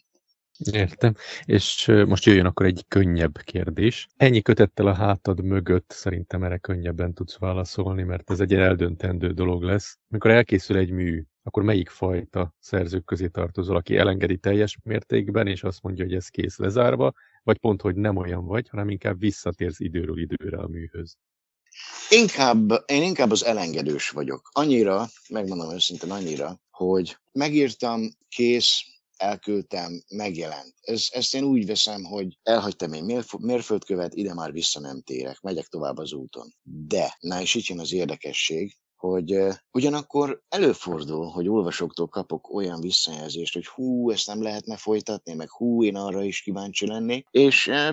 Értem. És most jöjjön akkor egy könnyebb kérdés. Ennyi kötettel a hátad mögött szerintem erre könnyebben tudsz válaszolni, mert ez egy eldöntendő dolog lesz. Mikor elkészül egy mű, akkor melyik fajta szerzők közé tartozol, aki elengedi teljes mértékben, és azt mondja, hogy ez kész lezárva, vagy pont, hogy nem olyan vagy, hanem inkább visszatérsz időről időre a műhöz? Inkább, én inkább az elengedős vagyok. Annyira, megmondom őszintén annyira, hogy megírtam, kész, elküldtem, megjelent. Ez, ezt én úgy veszem, hogy elhagytam egy mérföldkövet, ide már vissza nem térek, megyek tovább az úton. De, na és itt jön az érdekesség, hogy uh, ugyanakkor előfordul, hogy olvasóktól kapok olyan visszajelzést, hogy hú, ezt nem lehetne folytatni, meg hú, én arra is kíváncsi lennék, és uh,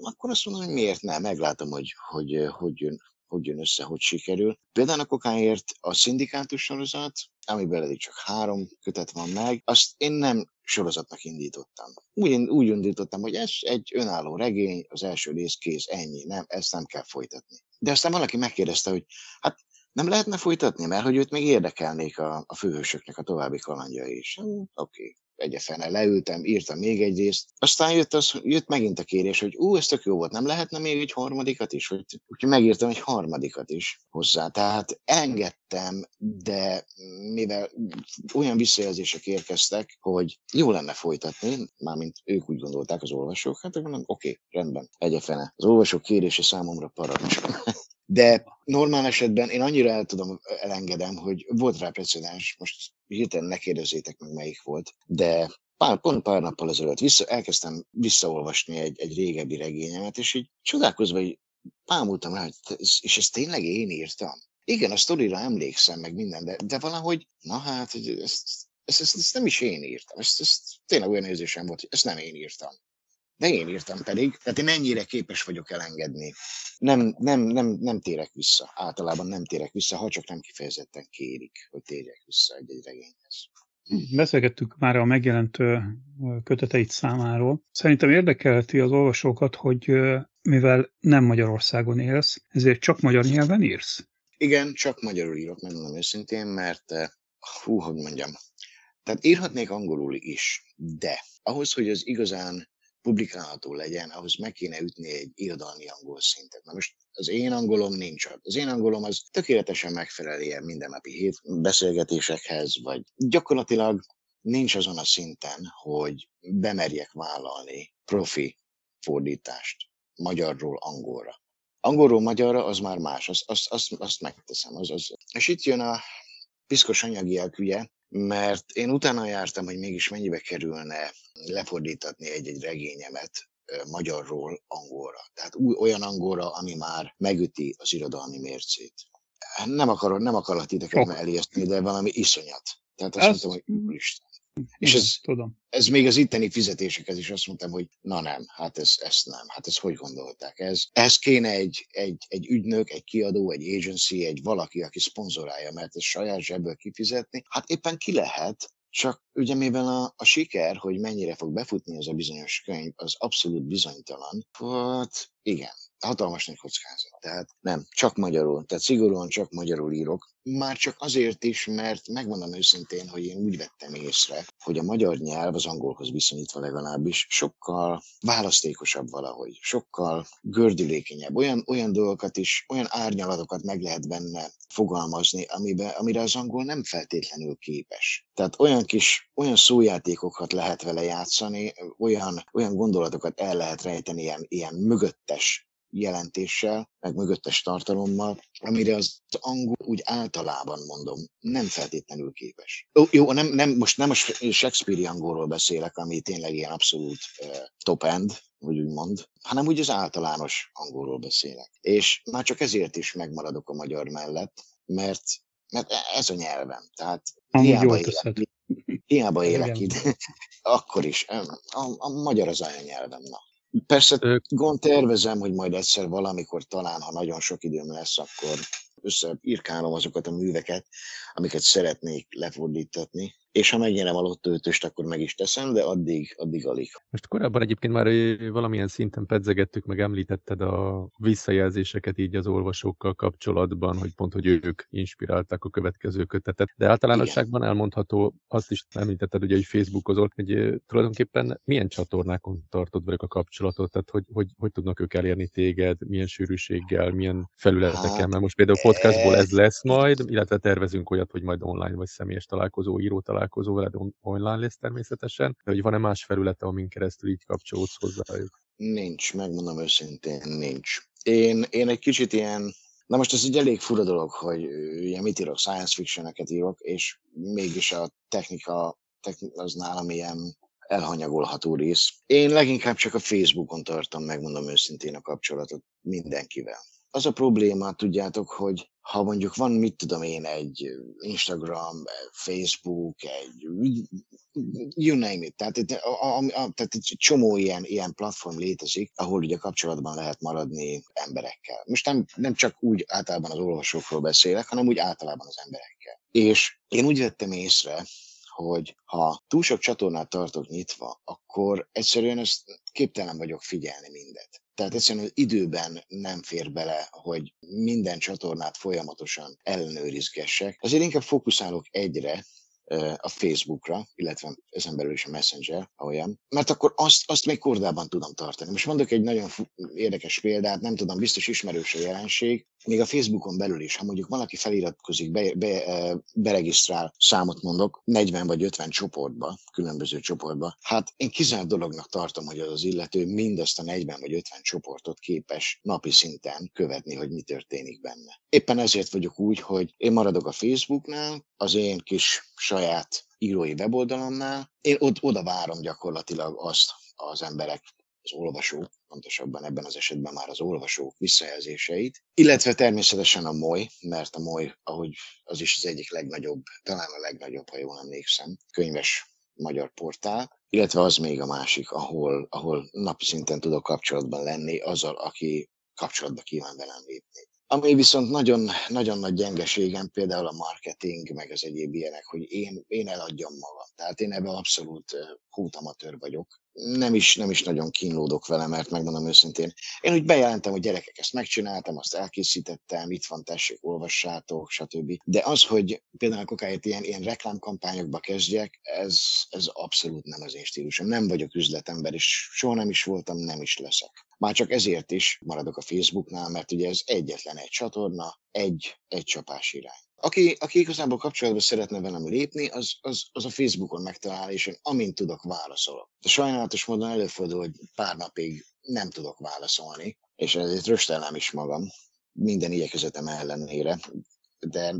akkor azt mondom, hogy miért nem, meglátom, hogy hogy, uh, hogy jön hogy jön össze, hogy sikerül. Például a kokáért a szindikátus sorozat, amiben eddig csak három kötet van meg, azt én nem sorozatnak indítottam. Úgy, úgy indítottam, hogy ez egy önálló regény, az első rész kész, ennyi, nem, ezt nem kell folytatni. De aztán valaki megkérdezte, hogy hát nem lehetne folytatni, mert hogy őt még érdekelnék a, a főhősöknek a további kalandja is. Hm, oké, okay egyefene leültem, írtam még egy részt. Aztán jött, az, jött megint a kérés, hogy ú, ez tök jó volt, nem lehetne még egy harmadikat is? Hogy, úgyhogy megírtam egy harmadikat is hozzá. Tehát engedtem, de mivel olyan visszajelzések érkeztek, hogy jó lenne folytatni, mármint ők úgy gondolták az olvasók, hát mondom, oké, okay, rendben, egyefene. Az olvasók kérése számomra parancs. De normál esetben én annyira el tudom, elengedem, hogy volt rá precedens, most hirtelen ne kérdezzétek meg melyik volt, de pár, pont pár nappal ezelőtt vissza, elkezdtem visszaolvasni egy, egy régebbi regényemet, és így csodálkozva így pámultam rá, és ezt tényleg én írtam. Igen, a sztorira emlékszem, meg minden, de, de valahogy, na hát, hogy ezt, ezt, ezt, ezt nem is én írtam. Ezt, ezt tényleg olyan érzésem volt, hogy ezt nem én írtam. De én írtam pedig, tehát én ennyire képes vagyok elengedni. Nem, nem, nem, nem térek vissza. Általában nem térek vissza, ha csak nem kifejezetten kérik, hogy térjek vissza egy-egy regényhez. Beszélgettük már a megjelent köteteit számáról. Szerintem érdekelheti az olvasókat, hogy mivel nem Magyarországon élsz, ezért csak magyar nyelven írsz? Igen, csak magyarul írok, megmondom őszintén, mert hú, hogy mondjam, tehát írhatnék angolul is, de ahhoz, hogy az igazán publikálható legyen, ahhoz meg kéne ütni egy irodalmi angol szintet. Na most az én angolom nincs. Az én angolom az tökéletesen megfelel ilyen mindennapi hét beszélgetésekhez, vagy gyakorlatilag nincs azon a szinten, hogy bemerjek vállalni profi fordítást magyarról angolra. Angolról magyarra az már más, azt, azt, azt, azt megteszem. Az, az. És itt jön a piszkos anyagi elküje, mert én utána jártam, hogy mégis mennyibe kerülne lefordítatni egy-egy regényemet magyarról angolra. Tehát új, olyan angolra, ami már megüti az irodalmi mércét. Nem, akarok, nem akarok titeket elijeszteni, de valami iszonyat. Tehát azt Ez... mondtam, hogy úristen. És ez, tudom. ez még az itteni fizetésekhez is azt mondtam, hogy na nem, hát ez, ezt nem, hát ezt hogy gondolták? Ez, ez kéne egy, egy, egy ügynök, egy kiadó, egy agency, egy valaki, aki szponzorálja, mert ez saját zsebből kifizetni. Hát éppen ki lehet, csak ugye mivel a, a siker, hogy mennyire fog befutni az a bizonyos könyv, az abszolút bizonytalan, hát igen, hatalmas nagy kockázat. Tehát nem, csak magyarul, tehát szigorúan csak magyarul írok. Már csak azért is, mert megmondom őszintén, hogy én úgy vettem észre, hogy a magyar nyelv az angolhoz viszonyítva legalábbis sokkal választékosabb valahogy, sokkal gördülékenyebb. Olyan, olyan dolgokat is, olyan árnyalatokat meg lehet benne fogalmazni, amibe, amire az angol nem feltétlenül képes. Tehát olyan kis, olyan szójátékokat lehet vele játszani, olyan, olyan gondolatokat el lehet rejteni ilyen, ilyen mögöttes jelentéssel, meg mögöttes tartalommal, amire az angol úgy általában mondom, nem feltétlenül képes. Jó, jó nem, nem, most nem a Shakespeare angolról beszélek, ami tényleg ilyen abszolút uh, top-end, hogy úgy mond, hanem úgy az általános angolról beszélek. És már csak ezért is megmaradok a magyar mellett, mert, mert ez a nyelvem. Tehát hiába élek, hiába élek itt, akkor is. A, a magyar az anyanyelvem. Na. Persze gond tervezem, hogy majd egyszer valamikor talán, ha nagyon sok időm lesz, akkor összeírkálom azokat a műveket, amiket szeretnék lefordítatni, és ha megnyerem a lottóötöst, akkor meg is teszem, de addig, addig alig. Most korábban egyébként már valamilyen szinten pedzegettük, meg említetted a visszajelzéseket így az olvasókkal kapcsolatban, hogy pont, hogy ők inspirálták a következő kötetet. De általánosságban Igen. elmondható, azt is említetted, ugye, hogy Facebookozol, hogy tulajdonképpen milyen csatornákon tartod velük a kapcsolatot, tehát hogy, hogy, hogy tudnak ők elérni téged, milyen sűrűséggel, milyen felületeken, hát, mert most például podcastból ez lesz majd, illetve tervezünk olyat, hogy majd online vagy személyes találkozó, író találkozó találkozó veled online lesz természetesen, de hogy van-e más felülete, amin keresztül így kapcsolódsz hozzájuk? Nincs, megmondom őszintén, nincs. Én, én egy kicsit ilyen, na most ez egy elég fura dolog, hogy ugye mit írok, science fictioneket írok, és mégis a technika, technika az nálam ilyen elhanyagolható rész. Én leginkább csak a Facebookon tartom, megmondom őszintén a kapcsolatot mindenkivel. Az a probléma, tudjátok, hogy ha mondjuk van, mit tudom én, egy Instagram, Facebook, egy you name it, tehát, a, a, a, tehát egy csomó ilyen, ilyen platform létezik, ahol ugye kapcsolatban lehet maradni emberekkel. Most nem, nem csak úgy általában az olvasókról beszélek, hanem úgy általában az emberekkel. És én úgy vettem észre, hogy ha túl sok csatornát tartok nyitva, akkor egyszerűen ezt képtelen vagyok figyelni mindet. Tehát egyszerűen időben nem fér bele, hogy minden csatornát folyamatosan ellenőrizgessek. Azért inkább fókuszálok egyre, a Facebookra, illetve ezen belül is a Messenger, olyan, mert akkor azt, azt még kordában tudom tartani. Most mondok egy nagyon érdekes példát, nem tudom, biztos ismerős a jelenség, még a Facebookon belül is, ha mondjuk valaki feliratkozik, be, be, beregisztrál, számot mondok, 40 vagy 50 csoportba, különböző csoportba, hát én kizárt dolognak tartom, hogy az az illető mindazt a 40 vagy 50 csoportot képes napi szinten követni, hogy mi történik benne. Éppen ezért vagyok úgy, hogy én maradok a Facebooknál, az én kis saját írói weboldalomnál, én od- oda várom gyakorlatilag azt az emberek, az olvasók, pontosabban ebben az esetben már az olvasók visszajelzéseit, illetve természetesen a MOly, mert a MOly, ahogy az is az egyik legnagyobb, talán a legnagyobb, ha jól emlékszem, könyves magyar portál, illetve az még a másik, ahol, ahol napi szinten tudok kapcsolatban lenni azzal, aki kapcsolatba kíván velem lépni. Ami viszont nagyon, nagyon nagy gyengeségem, például a marketing, meg az egyéb ilyenek, hogy én, én eladjam magam. Tehát én ebben abszolút hútamatőr vagyok. Nem is, nem is nagyon kínlódok vele, mert megmondom őszintén. Én úgy bejelentem, hogy gyerekek, ezt megcsináltam, azt elkészítettem, itt van, tessék, olvassátok, stb. De az, hogy például kokáért ilyen, ilyen reklámkampányokba kezdjek, ez, ez abszolút nem az én stílusom. Nem vagyok üzletember, és soha nem is voltam, nem is leszek. Már csak ezért is maradok a Facebooknál, mert ugye ez egyetlen egy csatorna, egy, egy csapás irány. Aki, aki igazából kapcsolatba szeretne velem lépni, az, az, az a Facebookon megtalál, és én amint tudok, válaszolok. De sajnálatos módon előfordul, hogy pár napig nem tudok válaszolni, és ezért röstelem is magam minden igyekezetem ellenére, de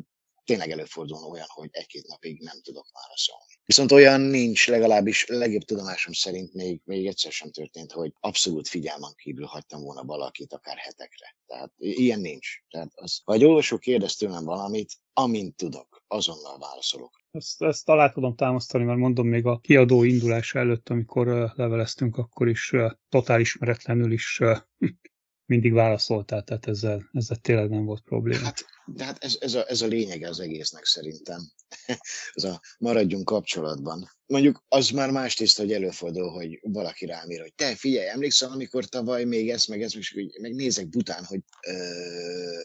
tényleg előfordul olyan, hogy egy-két napig nem tudok válaszolni. Viszont olyan nincs, legalábbis legjobb tudomásom szerint még, még egyszer sem történt, hogy abszolút figyelmen kívül hagytam volna valakit akár hetekre. Tehát ilyen nincs. Tehát az, ha egy olvasó kérdez tőlem valamit, amint tudok, azonnal válaszolok. Ezt, ezt alá tudom támasztani, mert mondom még a kiadó indulása előtt, amikor leveleztünk, akkor is totál ismeretlenül is mindig válaszoltál, tehát ezzel, ezzel tényleg nem volt probléma. Hát, de hát ez, ez, a, ez a lényege az egésznek szerintem. ez a maradjunk kapcsolatban. Mondjuk az már más tiszta, hogy előfordul, hogy valaki rám ír, hogy te figyelj, emlékszel, amikor tavaly még ez, meg ez, meg, meg nézek bután, hogy ö,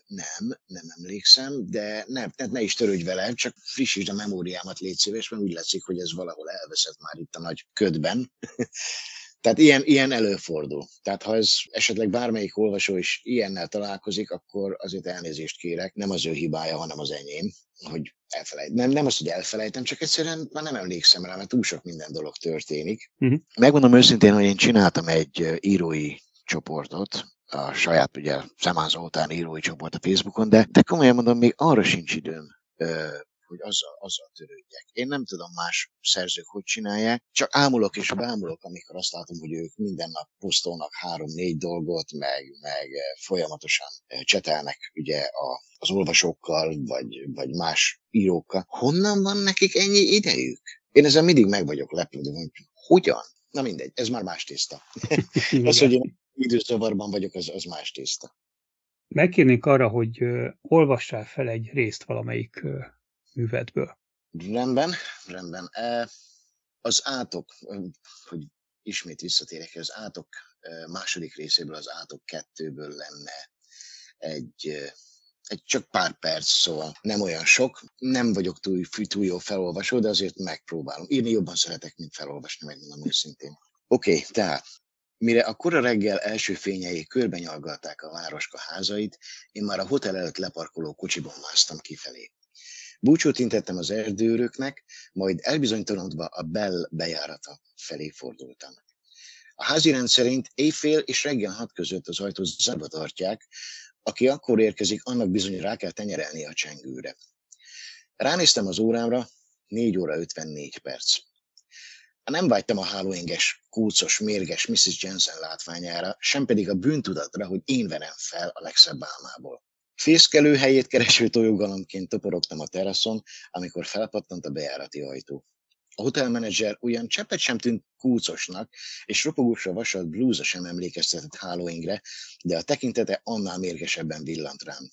nem, nem emlékszem, de nem, tehát ne is törődj vele, csak frissítsd a memóriámat, légy szíves, mert úgy látszik, hogy ez valahol elveszett már itt a nagy ködben. Tehát ilyen, ilyen előfordul. Tehát ha ez esetleg bármelyik olvasó is ilyennel találkozik, akkor azért elnézést kérek. Nem az ő hibája, hanem az enyém, hogy elfelejt. Nem, nem az, hogy elfelejtem, csak egyszerűen már nem emlékszem rá, mert túl sok minden dolog történik. Uh-huh. Megmondom őszintén, hogy én csináltam egy írói csoportot, a saját ugye Szemán Zoltán írói csoport a Facebookon, de, de komolyan mondom, még arra sincs időm, hogy azzal, azzal törődjek. Én nem tudom más szerzők hogy csinálják, csak ámulok és bámulok, amikor azt látom, hogy ők minden nap posztolnak három-négy dolgot, meg, meg folyamatosan csetelnek ugye a, az olvasókkal, vagy, vagy más írókkal. Honnan van nekik ennyi idejük? Én ezzel mindig meg vagyok lepődve, hogy hogyan? Na mindegy, ez már más tészta. az, hogy én időzavarban vagyok, az, az más tészta. Megkérnénk arra, hogy uh, olvassál fel egy részt valamelyik művetből. Rendben, rendben. E, az átok, hogy ismét visszatérek, az átok második részéből, az átok kettőből lenne egy egy csak pár perc, szóval nem olyan sok. Nem vagyok túl, túl jó felolvasó, de azért megpróbálom. Írni jobban szeretek, mint felolvasni, megmondom őszintén. Oké, okay, tehát Mire a kora reggel első fényei körbenyalgalták a városka házait, én már a hotel előtt leparkoló kocsiban másztam kifelé. Búcsút intettem az erdőröknek, majd elbizonytalanodva a Bell bejárata felé fordultam. A házi rend szerint éjfél és reggel hat között az ajtót zárva tartják, aki akkor érkezik, annak bizony rá kell tenyerelni a csengőre. Ránéztem az órámra, 4 óra 54 perc. Nem vágytam a hálóinges, kulcos, mérges Mrs. Jensen látványára, sem pedig a bűntudatra, hogy én verem fel a legszebb álmából. Fészkelő helyét kereső tojógalomként toporogtam a teraszon, amikor felpattant a bejárati ajtó. A hotelmenedzser ugyan cseppet sem tűnt kulcosnak, és ropogósra vasalt blúza sem emlékeztetett hálóingre, de a tekintete annál mérgesebben villant rám.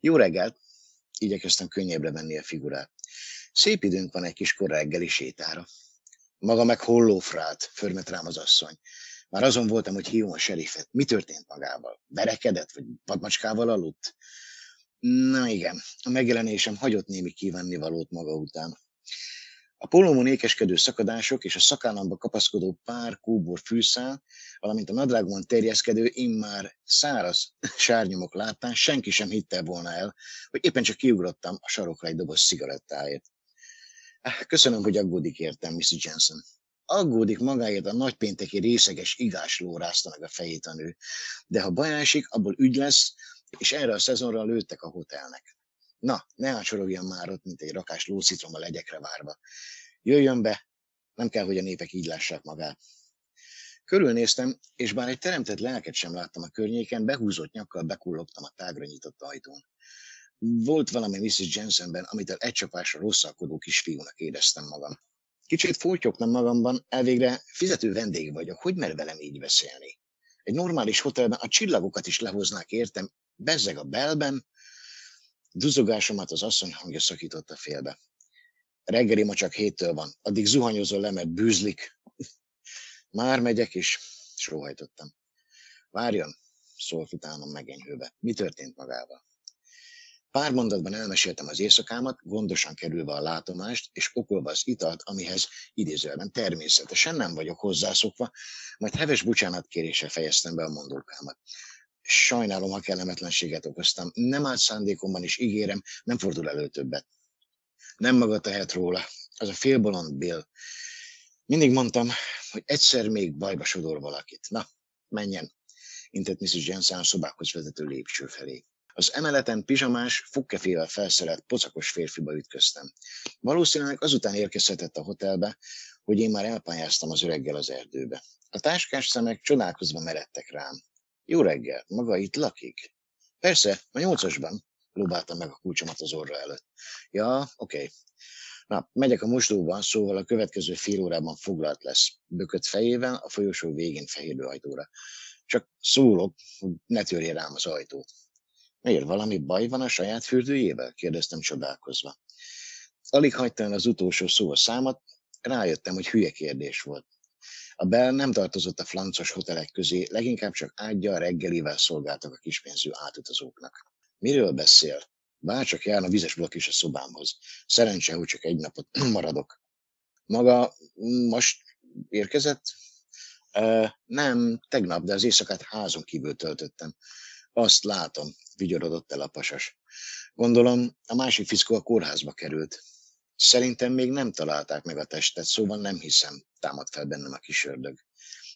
Jó reggelt! Igyekeztem könnyebbre venni a figurát. Szép időnk van egy kis kor reggeli sétára. Maga meg hollófrát, förmet rám az asszony. Már azon voltam, hogy hívom a serifet. Mi történt magával? Berekedett, vagy vadmacskával aludt? Na igen, a megjelenésem hagyott némi valót maga után. A polómon ékeskedő szakadások és a szakállamba kapaszkodó pár kóbor fűszál, valamint a nadrágban terjeszkedő immár száraz sárnyomok láttán senki sem hitte volna el, hogy éppen csak kiugrottam a sarokra egy doboz cigarettáért. Köszönöm, hogy aggódik értem, Mrs. Jensen. Aggódik magáért a nagypénteki részeges igásló rázta meg a fejét a nő. De ha baj esik, abból ügy lesz, és erre a szezonra lőttek a hotelnek. Na, ne ácsorogjon már ott, mint egy rakás lócitrom a legyekre várva. Jöjjön be, nem kell, hogy a népek így lássák magát. Körülnéztem, és bár egy teremtett lelket sem láttam a környéken, behúzott nyakkal bekullogtam a tágra nyitott ajtón. Volt valami Mrs. Jensenben, amit egy csapásra rosszalkodó kisfiúnak éreztem magam. Kicsit furtyogtam magamban, elvégre fizető vendég vagyok, hogy mer velem így beszélni? Egy normális hotelben a csillagokat is lehoznák értem, bezzeg a belben. Duzogásomat az asszony hangja szakította félbe. Reggeli ma csak héttől van, addig zuhanyozol le, mert bűzlik. Már megyek is, sóhajtottam. Várjon, szólt utánom megenyhőbe. Mi történt magával? Pár mondatban elmeséltem az éjszakámat, gondosan kerülve a látomást, és okolva az italt, amihez idézőben természetesen nem vagyok hozzászokva, majd heves bocsánatkéréssel fejeztem be a mondókámat. Sajnálom, ha kellemetlenséget okoztam. Nem állt szándékomban, és ígérem, nem fordul elő többet. Nem maga tehet róla. Az a félbolond Bill. Mindig mondtam, hogy egyszer még bajba sodor valakit. Na, menjen, intett Mrs. Jensen a szobákhoz vezető lépcső felé. Az emeleten pizsamás, fukkefével felszerelt pocakos férfiba ütköztem. Valószínűleg azután érkezhetett a hotelbe, hogy én már elpályáztam az öreggel az erdőbe. A táskás szemek csodálkozva meredtek rám. Jó reggel, maga itt lakik? Persze, a nyolcasban, lóbáltam meg a kulcsomat az orra előtt. Ja, oké. Okay. Na, megyek a mosdóban, szóval a következő fél órában foglalt lesz. Bökött fejével a folyosó végén fehérlő ajtóra. Csak szólok, hogy ne törje rám az ajtót. Miért, valami baj van a saját fürdőjével? kérdeztem csodálkozva. Alig hagyta el az utolsó szó a számat, rájöttem, hogy hülye kérdés volt. A Bell nem tartozott a flancos hotelek közé, leginkább csak ágyja reggelivel szolgáltak a kispénzű átutazóknak. Miről beszél? Bárcsak járna vizes blokk is a szobámhoz. Szerencse, hogy csak egy napot maradok. Maga most érkezett? Uh, nem, tegnap, de az éjszakát házon kívül töltöttem. Azt látom, vigyorodott el a pasas. Gondolom, a másik fiszkó a kórházba került. Szerintem még nem találták meg a testet, szóval nem hiszem, támad fel bennem a kis ördög.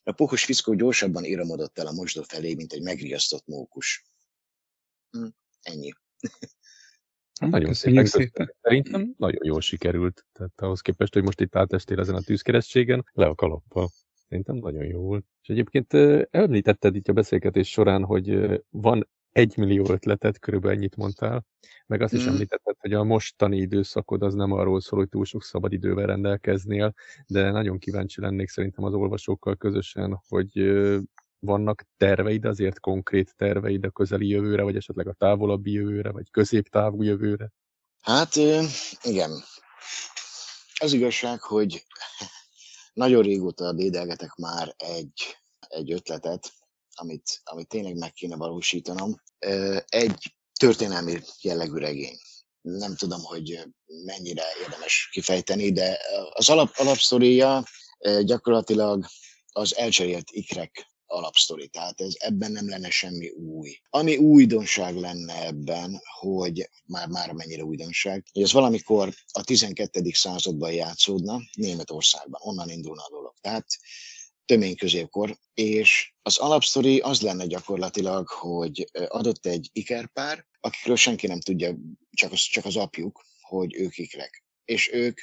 A puhos fiszkó gyorsabban iramodott el a mosdó felé, mint egy megriasztott mókus. Hm, ennyi. Hát nagyon szépen, szépen. Szerintem nagyon jól sikerült. Tehát ahhoz képest, hogy most itt átestél ezen a tűzkeresztségen, le a kalappal. Szerintem nagyon jó volt. És egyébként említetted itt a beszélgetés során, hogy van egy millió ötletet, körülbelül ennyit mondtál, meg azt is mm. említetted, hogy a mostani időszakod az nem arról szól, hogy túl sok szabad idővel rendelkeznél, de nagyon kíváncsi lennék szerintem az olvasókkal közösen, hogy vannak terveid, azért konkrét terveid a közeli jövőre, vagy esetleg a távolabbi jövőre, vagy középtávú jövőre? Hát igen. Az igazság, hogy nagyon régóta dédelgetek már egy, egy ötletet, amit, amit tényleg meg kéne valósítanom. Egy történelmi jellegű regény. Nem tudom, hogy mennyire érdemes kifejteni, de az alap, alapsztoria gyakorlatilag az elcserélt ikrek alapsztori, tehát ez, ebben nem lenne semmi új. Ami újdonság lenne ebben, hogy már, már mennyire újdonság, hogy ez valamikor a 12. században játszódna Németországban, onnan indulna a dolog. Tehát tömény középkor, és az alapsztori az lenne gyakorlatilag, hogy adott egy ikerpár, akikről senki nem tudja, csak az, csak az apjuk, hogy ők ikrek. És ők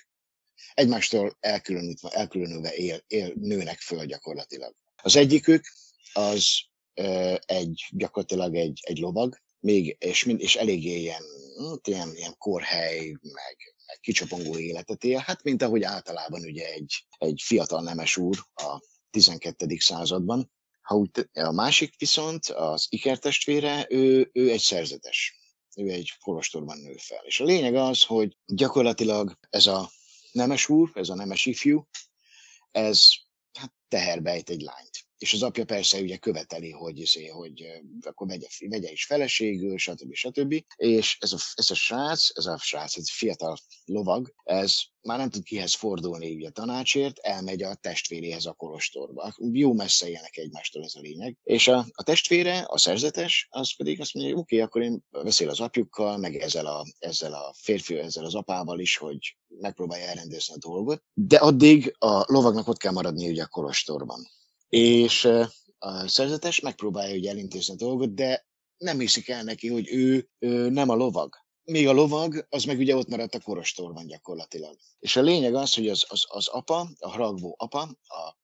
egymástól elkülönítve, elkülönülve él, él, nőnek föl gyakorlatilag. Az egyikük az ö, egy, gyakorlatilag egy, egy lovag, még, és, mind, és eléggé ilyen, hát ilyen, ilyen korhely, meg, meg kicsapongó életet él, hát mint ahogy általában ugye egy, egy fiatal nemes úr a 12. században. Ha úgy, a másik viszont, az ikertestvére, ő, ő egy szerzetes. Ő egy kolostorban nő fel. És a lényeg az, hogy gyakorlatilag ez a nemes úr, ez a nemes ifjú, ez hát teherbejt egy lányt és az apja persze ugye követeli, hogy, izé, hogy akkor vegye, vegye is feleségül, stb. stb. És ez a, ez a srác, ez a srác, ez a fiatal lovag, ez már nem tud kihez fordulni ugye tanácsért, elmegy a testvéréhez a kolostorba. Jó messze élnek egymástól ez a lényeg. És a, a testvére, a szerzetes, az pedig azt mondja, hogy oké, okay, akkor én beszél az apjukkal, meg ezzel a, ezzel a férfi, ezzel az apával is, hogy megpróbálja elrendezni a dolgot. De addig a lovagnak ott kell maradni ugye a kolostorban és a szerzetes megpróbálja ugye elintézni a dolgot, de nem hiszik el neki, hogy ő, ő nem a lovag. Még a lovag, az meg ugye ott maradt a korostorban gyakorlatilag. És a lényeg az, hogy az, az, az apa, a haragvó apa, a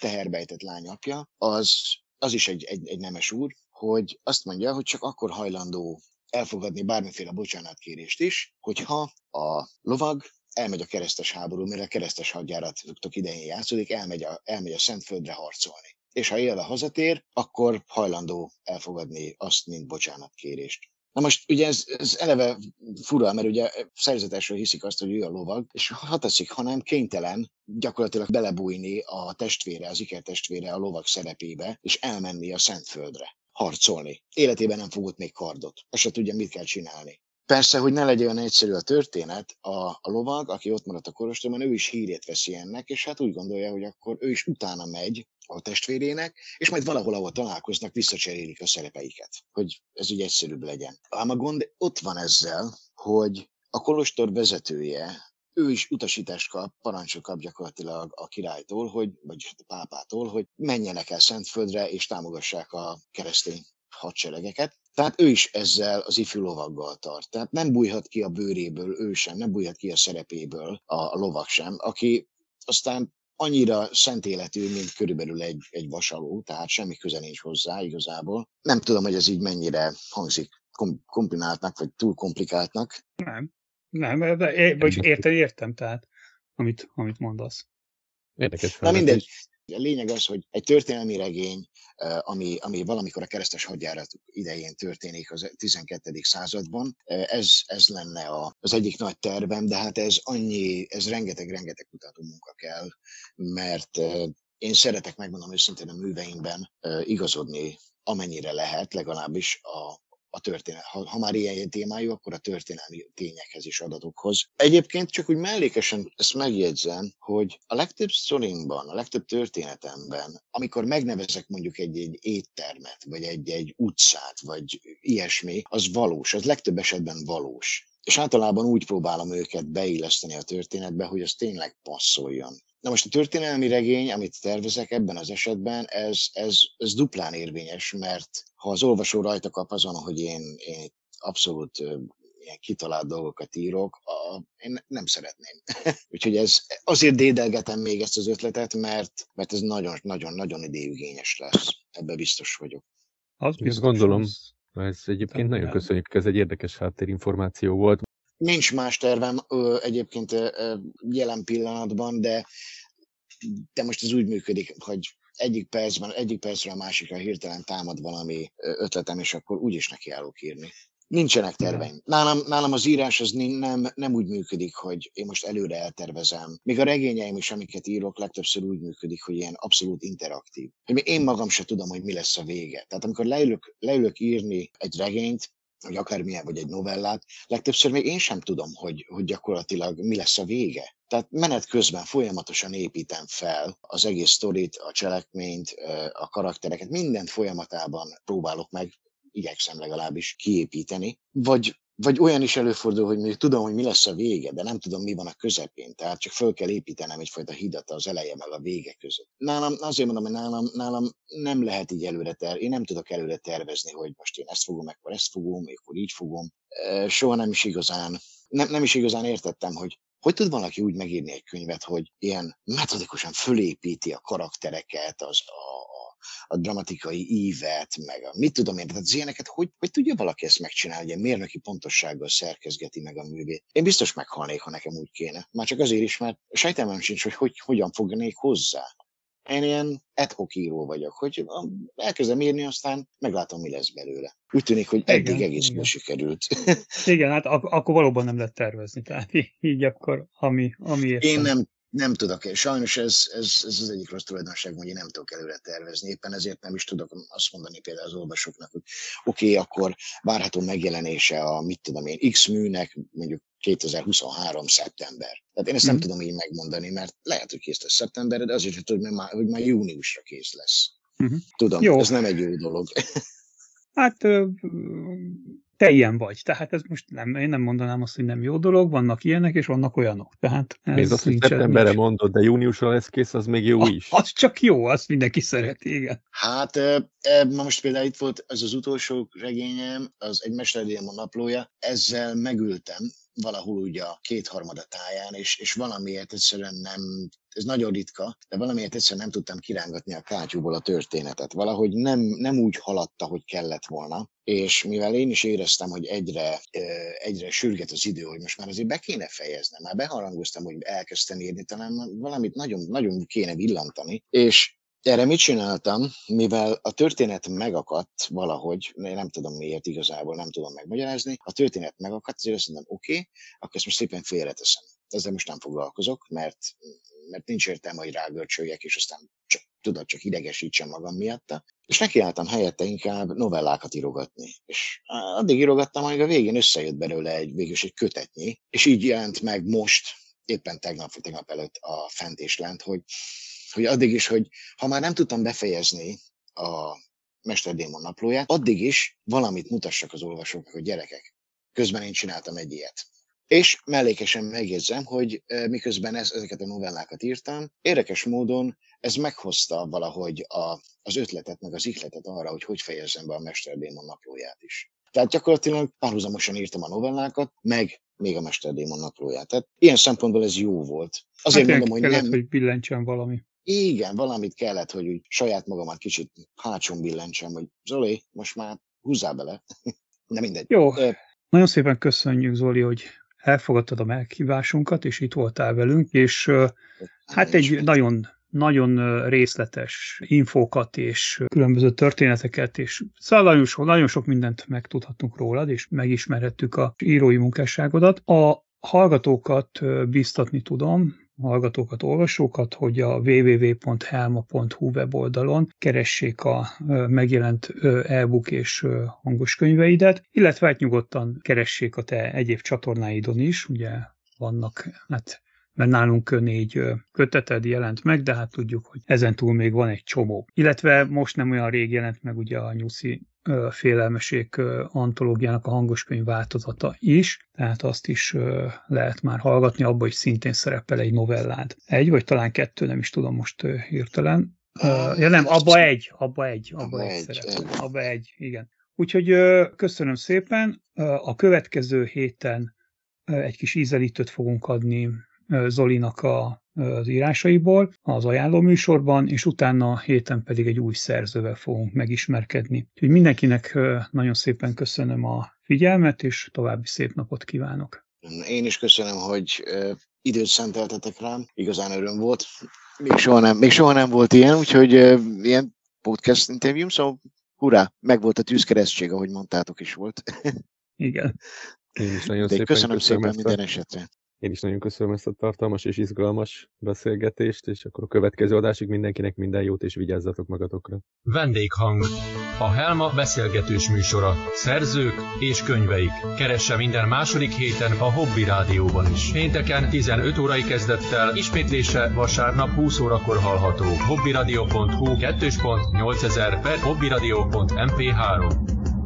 teherbejtett lány apja, az, az is egy, egy, egy nemes úr, hogy azt mondja, hogy csak akkor hajlandó elfogadni bármiféle bocsánatkérést is, hogyha a lovag elmegy a keresztes háború, mire a keresztes hadjáratok idején játszódik, elmegy a, elmegy a Szentföldre harcolni. És ha élve hazatér, akkor hajlandó elfogadni azt, mint bocsánatkérést. Na most ugye ez, ez eleve fura, mert ugye szerzetesről hiszik azt, hogy ő a lovag, és ha teszik, hanem kénytelen gyakorlatilag belebújni a testvére, az ikertestvére a lovag szerepébe, és elmenni a Szentföldre harcolni. Életében nem fogott még kardot. Azt se tudja, mit kell csinálni. Persze, hogy ne legyen olyan egyszerű a történet, a, a lovag, aki ott maradt a korostorban, ő is hírét veszi ennek, és hát úgy gondolja, hogy akkor ő is utána megy a testvérének, és majd valahol, ahol találkoznak, visszacserélik a szerepeiket, hogy ez úgy egyszerűbb legyen. Ám a gond ott van ezzel, hogy a kolostor vezetője, ő is utasítást kap, parancsot kap gyakorlatilag a királytól, hogy, vagy a pápától, hogy menjenek el Szentföldre, és támogassák a keresztény hadseregeket. Tehát ő is ezzel az ifjú lovaggal tart. Tehát nem bújhat ki a bőréből ő sem, nem bújhat ki a szerepéből a lovag sem, aki aztán annyira szent életű, mint körülbelül egy, egy vasaló, tehát semmi köze nincs hozzá igazából. Nem tudom, hogy ez így mennyire hangzik kom- komplikáltnak, vagy túl komplikáltnak. Nem, nem, de é, vagy értem, értem, tehát amit, amit mondasz. Érdekes. Na mindegy. A lényeg az, hogy egy történelmi regény, ami, ami valamikor a keresztes hadjárat idején történik az 12. században, ez, ez lenne a, az egyik nagy tervem, de hát ez annyi, ez rengeteg-rengeteg kutató munka kell, mert én szeretek, megmondom őszintén a műveimben igazodni amennyire lehet, legalábbis a, a történet. Ha, ha már ilyen témájú, akkor a történelmi tényekhez is adatokhoz. Egyébként csak úgy mellékesen ezt megjegyzem, hogy a legtöbb sztorinkban, a legtöbb történetemben, amikor megnevezek mondjuk egy-egy éttermet, vagy egy-egy utcát, vagy ilyesmi, az valós, az legtöbb esetben valós. És általában úgy próbálom őket beilleszteni a történetbe, hogy az tényleg passzoljon. Na most a történelmi regény, amit tervezek ebben az esetben, ez, ez, ez duplán érvényes, mert ha az olvasó rajta kap azon, hogy én, én abszolút ilyen kitalált dolgokat írok, a, én nem szeretném. Úgyhogy ez, azért dédelgetem még ezt az ötletet, mert, mert ez nagyon-nagyon-nagyon idejűgényes lesz. Ebbe biztos vagyok. Az biztos, gondolom. Ez egyébként nagyon köszönjük, ez egy érdekes háttérinformáció volt. Nincs más tervem ö, egyébként ö, jelen pillanatban, de, de most ez úgy működik, hogy egyik percben, egyik percről a másikra hirtelen támad valami ötletem, és akkor úgyis nekiállok írni. Nincsenek terveim. Nálam, nálam az írás az nem, nem úgy működik, hogy én most előre eltervezem. Még a regényeim is, amiket írok, legtöbbször úgy működik, hogy ilyen abszolút interaktív. Hogy én magam se tudom, hogy mi lesz a vége. Tehát amikor leülök, leülök írni egy regényt, vagy akármilyen, vagy egy novellát, legtöbbször még én sem tudom, hogy, hogy gyakorlatilag mi lesz a vége. Tehát menet közben folyamatosan építem fel az egész sztorit, a cselekményt, a karaktereket, mindent folyamatában próbálok meg, igyekszem legalábbis kiépíteni. Vagy vagy olyan is előfordul, hogy még tudom, hogy mi lesz a vége, de nem tudom, mi van a közepén. Tehát csak föl kell építenem egyfajta hidat az eleje meg a vége között. Nálam, azért mondom, hogy nálam, nálam nem lehet így előre tervezni. Én nem tudok előre tervezni, hogy most én ezt fogom, akkor ezt fogom, akkor így fogom. Soha nem is igazán, nem, nem is igazán értettem, hogy hogy tud valaki úgy megírni egy könyvet, hogy ilyen metodikusan fölépíti a karaktereket, az, a, a dramatikai ívet, meg a mit tudom én, tehát az ilyeneket, hogy, hogy tudja valaki ezt megcsinálni, hogy mérnöki pontossággal szerkezgeti meg a művét. Én biztos meghalnék, ha nekem úgy kéne. Már csak azért is, mert sejtelmem sincs, hogy, hogy hogyan fognék hozzá. Én ilyen adhok író vagyok, hogy elkezdem írni, aztán meglátom, mi lesz belőle. Úgy tűnik, hogy eddig igen, egész jól sikerült. Igen, hát ak- akkor valóban nem lehet tervezni, tehát így akkor, ami, ami Én nem nem tudok, sajnos ez, ez, ez az egyik rossz tulajdonság, hogy én nem tudok előre tervezni. Éppen ezért nem is tudok azt mondani például az olvasóknak, hogy oké, okay, akkor várható megjelenése a, mit tudom én, X műnek mondjuk 2023. szeptember. Tehát én ezt mm. nem mhm. tudom így megmondani, mert lehet, hogy kész lesz szeptemberre, de azért, hogy már, hogy már júniusra kész lesz. Mm-hmm. Tudom, jó. ez nem egy jó dolog. Hát te ilyen vagy. Tehát ez most nem, én nem mondanám azt, hogy nem jó dolog, vannak ilyenek, és vannak olyanok. Tehát ez még azt, hogy szeptemberre mondod, de júniusra lesz kész, az még jó is. Az csak jó, azt mindenki szereti, igen. Hát e, e, most például itt volt ez az utolsó regényem, az egy mesterdémon naplója, ezzel megültem, valahol ugye a kétharmada táján, és, és valamiért egyszerűen nem, ez nagyon ritka, de valamiért egyszerűen nem tudtam kirángatni a kátyúból a történetet. Valahogy nem, nem úgy haladta, hogy kellett volna, és mivel én is éreztem, hogy egyre, egyre sürget az idő, hogy most már azért be kéne fejeznem, már beharangoztam, hogy elkezdtem írni, talán valamit nagyon, nagyon kéne villantani, és erre mit csináltam, mivel a történet megakadt valahogy, nem tudom miért igazából, nem tudom megmagyarázni, a történet megakadt, azért azt mondom, oké, okay, akkor ezt most szépen félreteszem. Ezzel most nem foglalkozok, mert, mert nincs értelme, hogy rágörcsöljek, és aztán csak, tudod, csak idegesítsem magam miatta. És nekiálltam helyette inkább novellákat írogatni. És addig írogattam, amíg a végén összejött belőle egy, végülis egy kötetnyi, és így jelent meg most, éppen tegnap, tegnap előtt a fent és lent, hogy hogy addig is, hogy ha már nem tudtam befejezni a Mesterdémon naplóját, addig is valamit mutassak az olvasóknak, hogy gyerekek, közben én csináltam egy ilyet. És mellékesen megjegyzem, hogy miközben ez, ezeket a novellákat írtam, érdekes módon ez meghozta valahogy a, az ötletet, meg az ihletet arra, hogy hogy fejezzem be a Mesterdémon naplóját is. Tehát gyakorlatilag párhuzamosan írtam a novellákat, meg még a Mesterdémon naplóját. Tehát ilyen szempontból ez jó volt. Azért hát mondom, hogy kellett, nem... hogy billentsen valami. Igen, valamit kellett, hogy úgy saját magamat kicsit hátsón billentsem, hogy Zoli, most már húzzál bele. De mindegy. Jó. Ö... Nagyon szépen köszönjük, Zoli, hogy elfogadtad a meghívásunkat, és itt voltál velünk, és hát egy nagyon nagyon részletes infókat és különböző történeteket, és szóval nagyon sok, nagyon sok mindent megtudhattunk rólad, és megismerhettük a írói munkásságodat. A hallgatókat biztatni tudom, hallgatókat, olvasókat, hogy a www.helma.hu weboldalon keressék a megjelent e-book és hangos könyveidet, illetve hát nyugodtan keressék a te egyéb csatornáidon is, ugye vannak, hát mert nálunk négy köteted jelent meg, de hát tudjuk, hogy ezen túl még van egy csomó. Illetve most nem olyan rég jelent meg ugye a Nyuszi félelmesék antológiának a hangoskönyv változata is, tehát azt is lehet már hallgatni, abban is szintén szerepel egy novellád. Egy, vagy talán kettő, nem is tudom most hirtelen. Ja nem, abba egy, abba egy, abba egy, egy szerepel. Abba egy, igen. Úgyhogy köszönöm szépen. A következő héten egy kis ízelítőt fogunk adni Zolinak a, az írásaiból az ajánló műsorban, és utána héten pedig egy új szerzővel fogunk megismerkedni. Úgyhogy mindenkinek nagyon szépen köszönöm a figyelmet, és további szép napot kívánok. Én is köszönöm, hogy időt szenteltetek rám, igazán öröm volt. Még soha nem, még soha nem volt ilyen, úgyhogy ilyen podcast interjú, szóval hurrá, meg volt a tűzkeresztség, ahogy mondtátok is volt. Igen. Én is nagyon De szépen köszönöm, köszönöm szépen minden esetre. Én is nagyon köszönöm ezt a tartalmas és izgalmas beszélgetést, és akkor a következő adásig mindenkinek minden jót, és vigyázzatok magatokra. Vendéghang. A Helma beszélgetős műsora. Szerzők és könyveik. Keresse minden második héten a Hobby Rádióban is. Pénteken 15 órai kezdettel, ismétlése vasárnap 20 órakor hallható. hobbyradio.hu 2.8000 per hobbyradio.mp3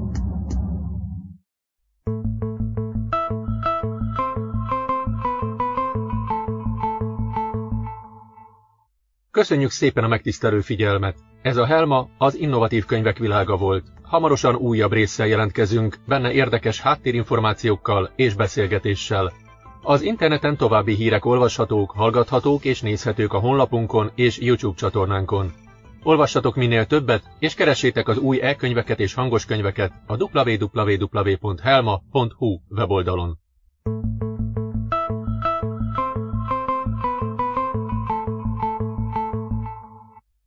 Köszönjük szépen a megtisztelő figyelmet! Ez a Helma az innovatív könyvek világa volt. Hamarosan újabb résszel jelentkezünk, benne érdekes háttérinformációkkal és beszélgetéssel. Az interneten további hírek olvashatók, hallgathatók és nézhetők a honlapunkon és YouTube csatornánkon. Olvassatok minél többet, és keressétek az új e-könyveket és hangos könyveket a www.helma.hu weboldalon.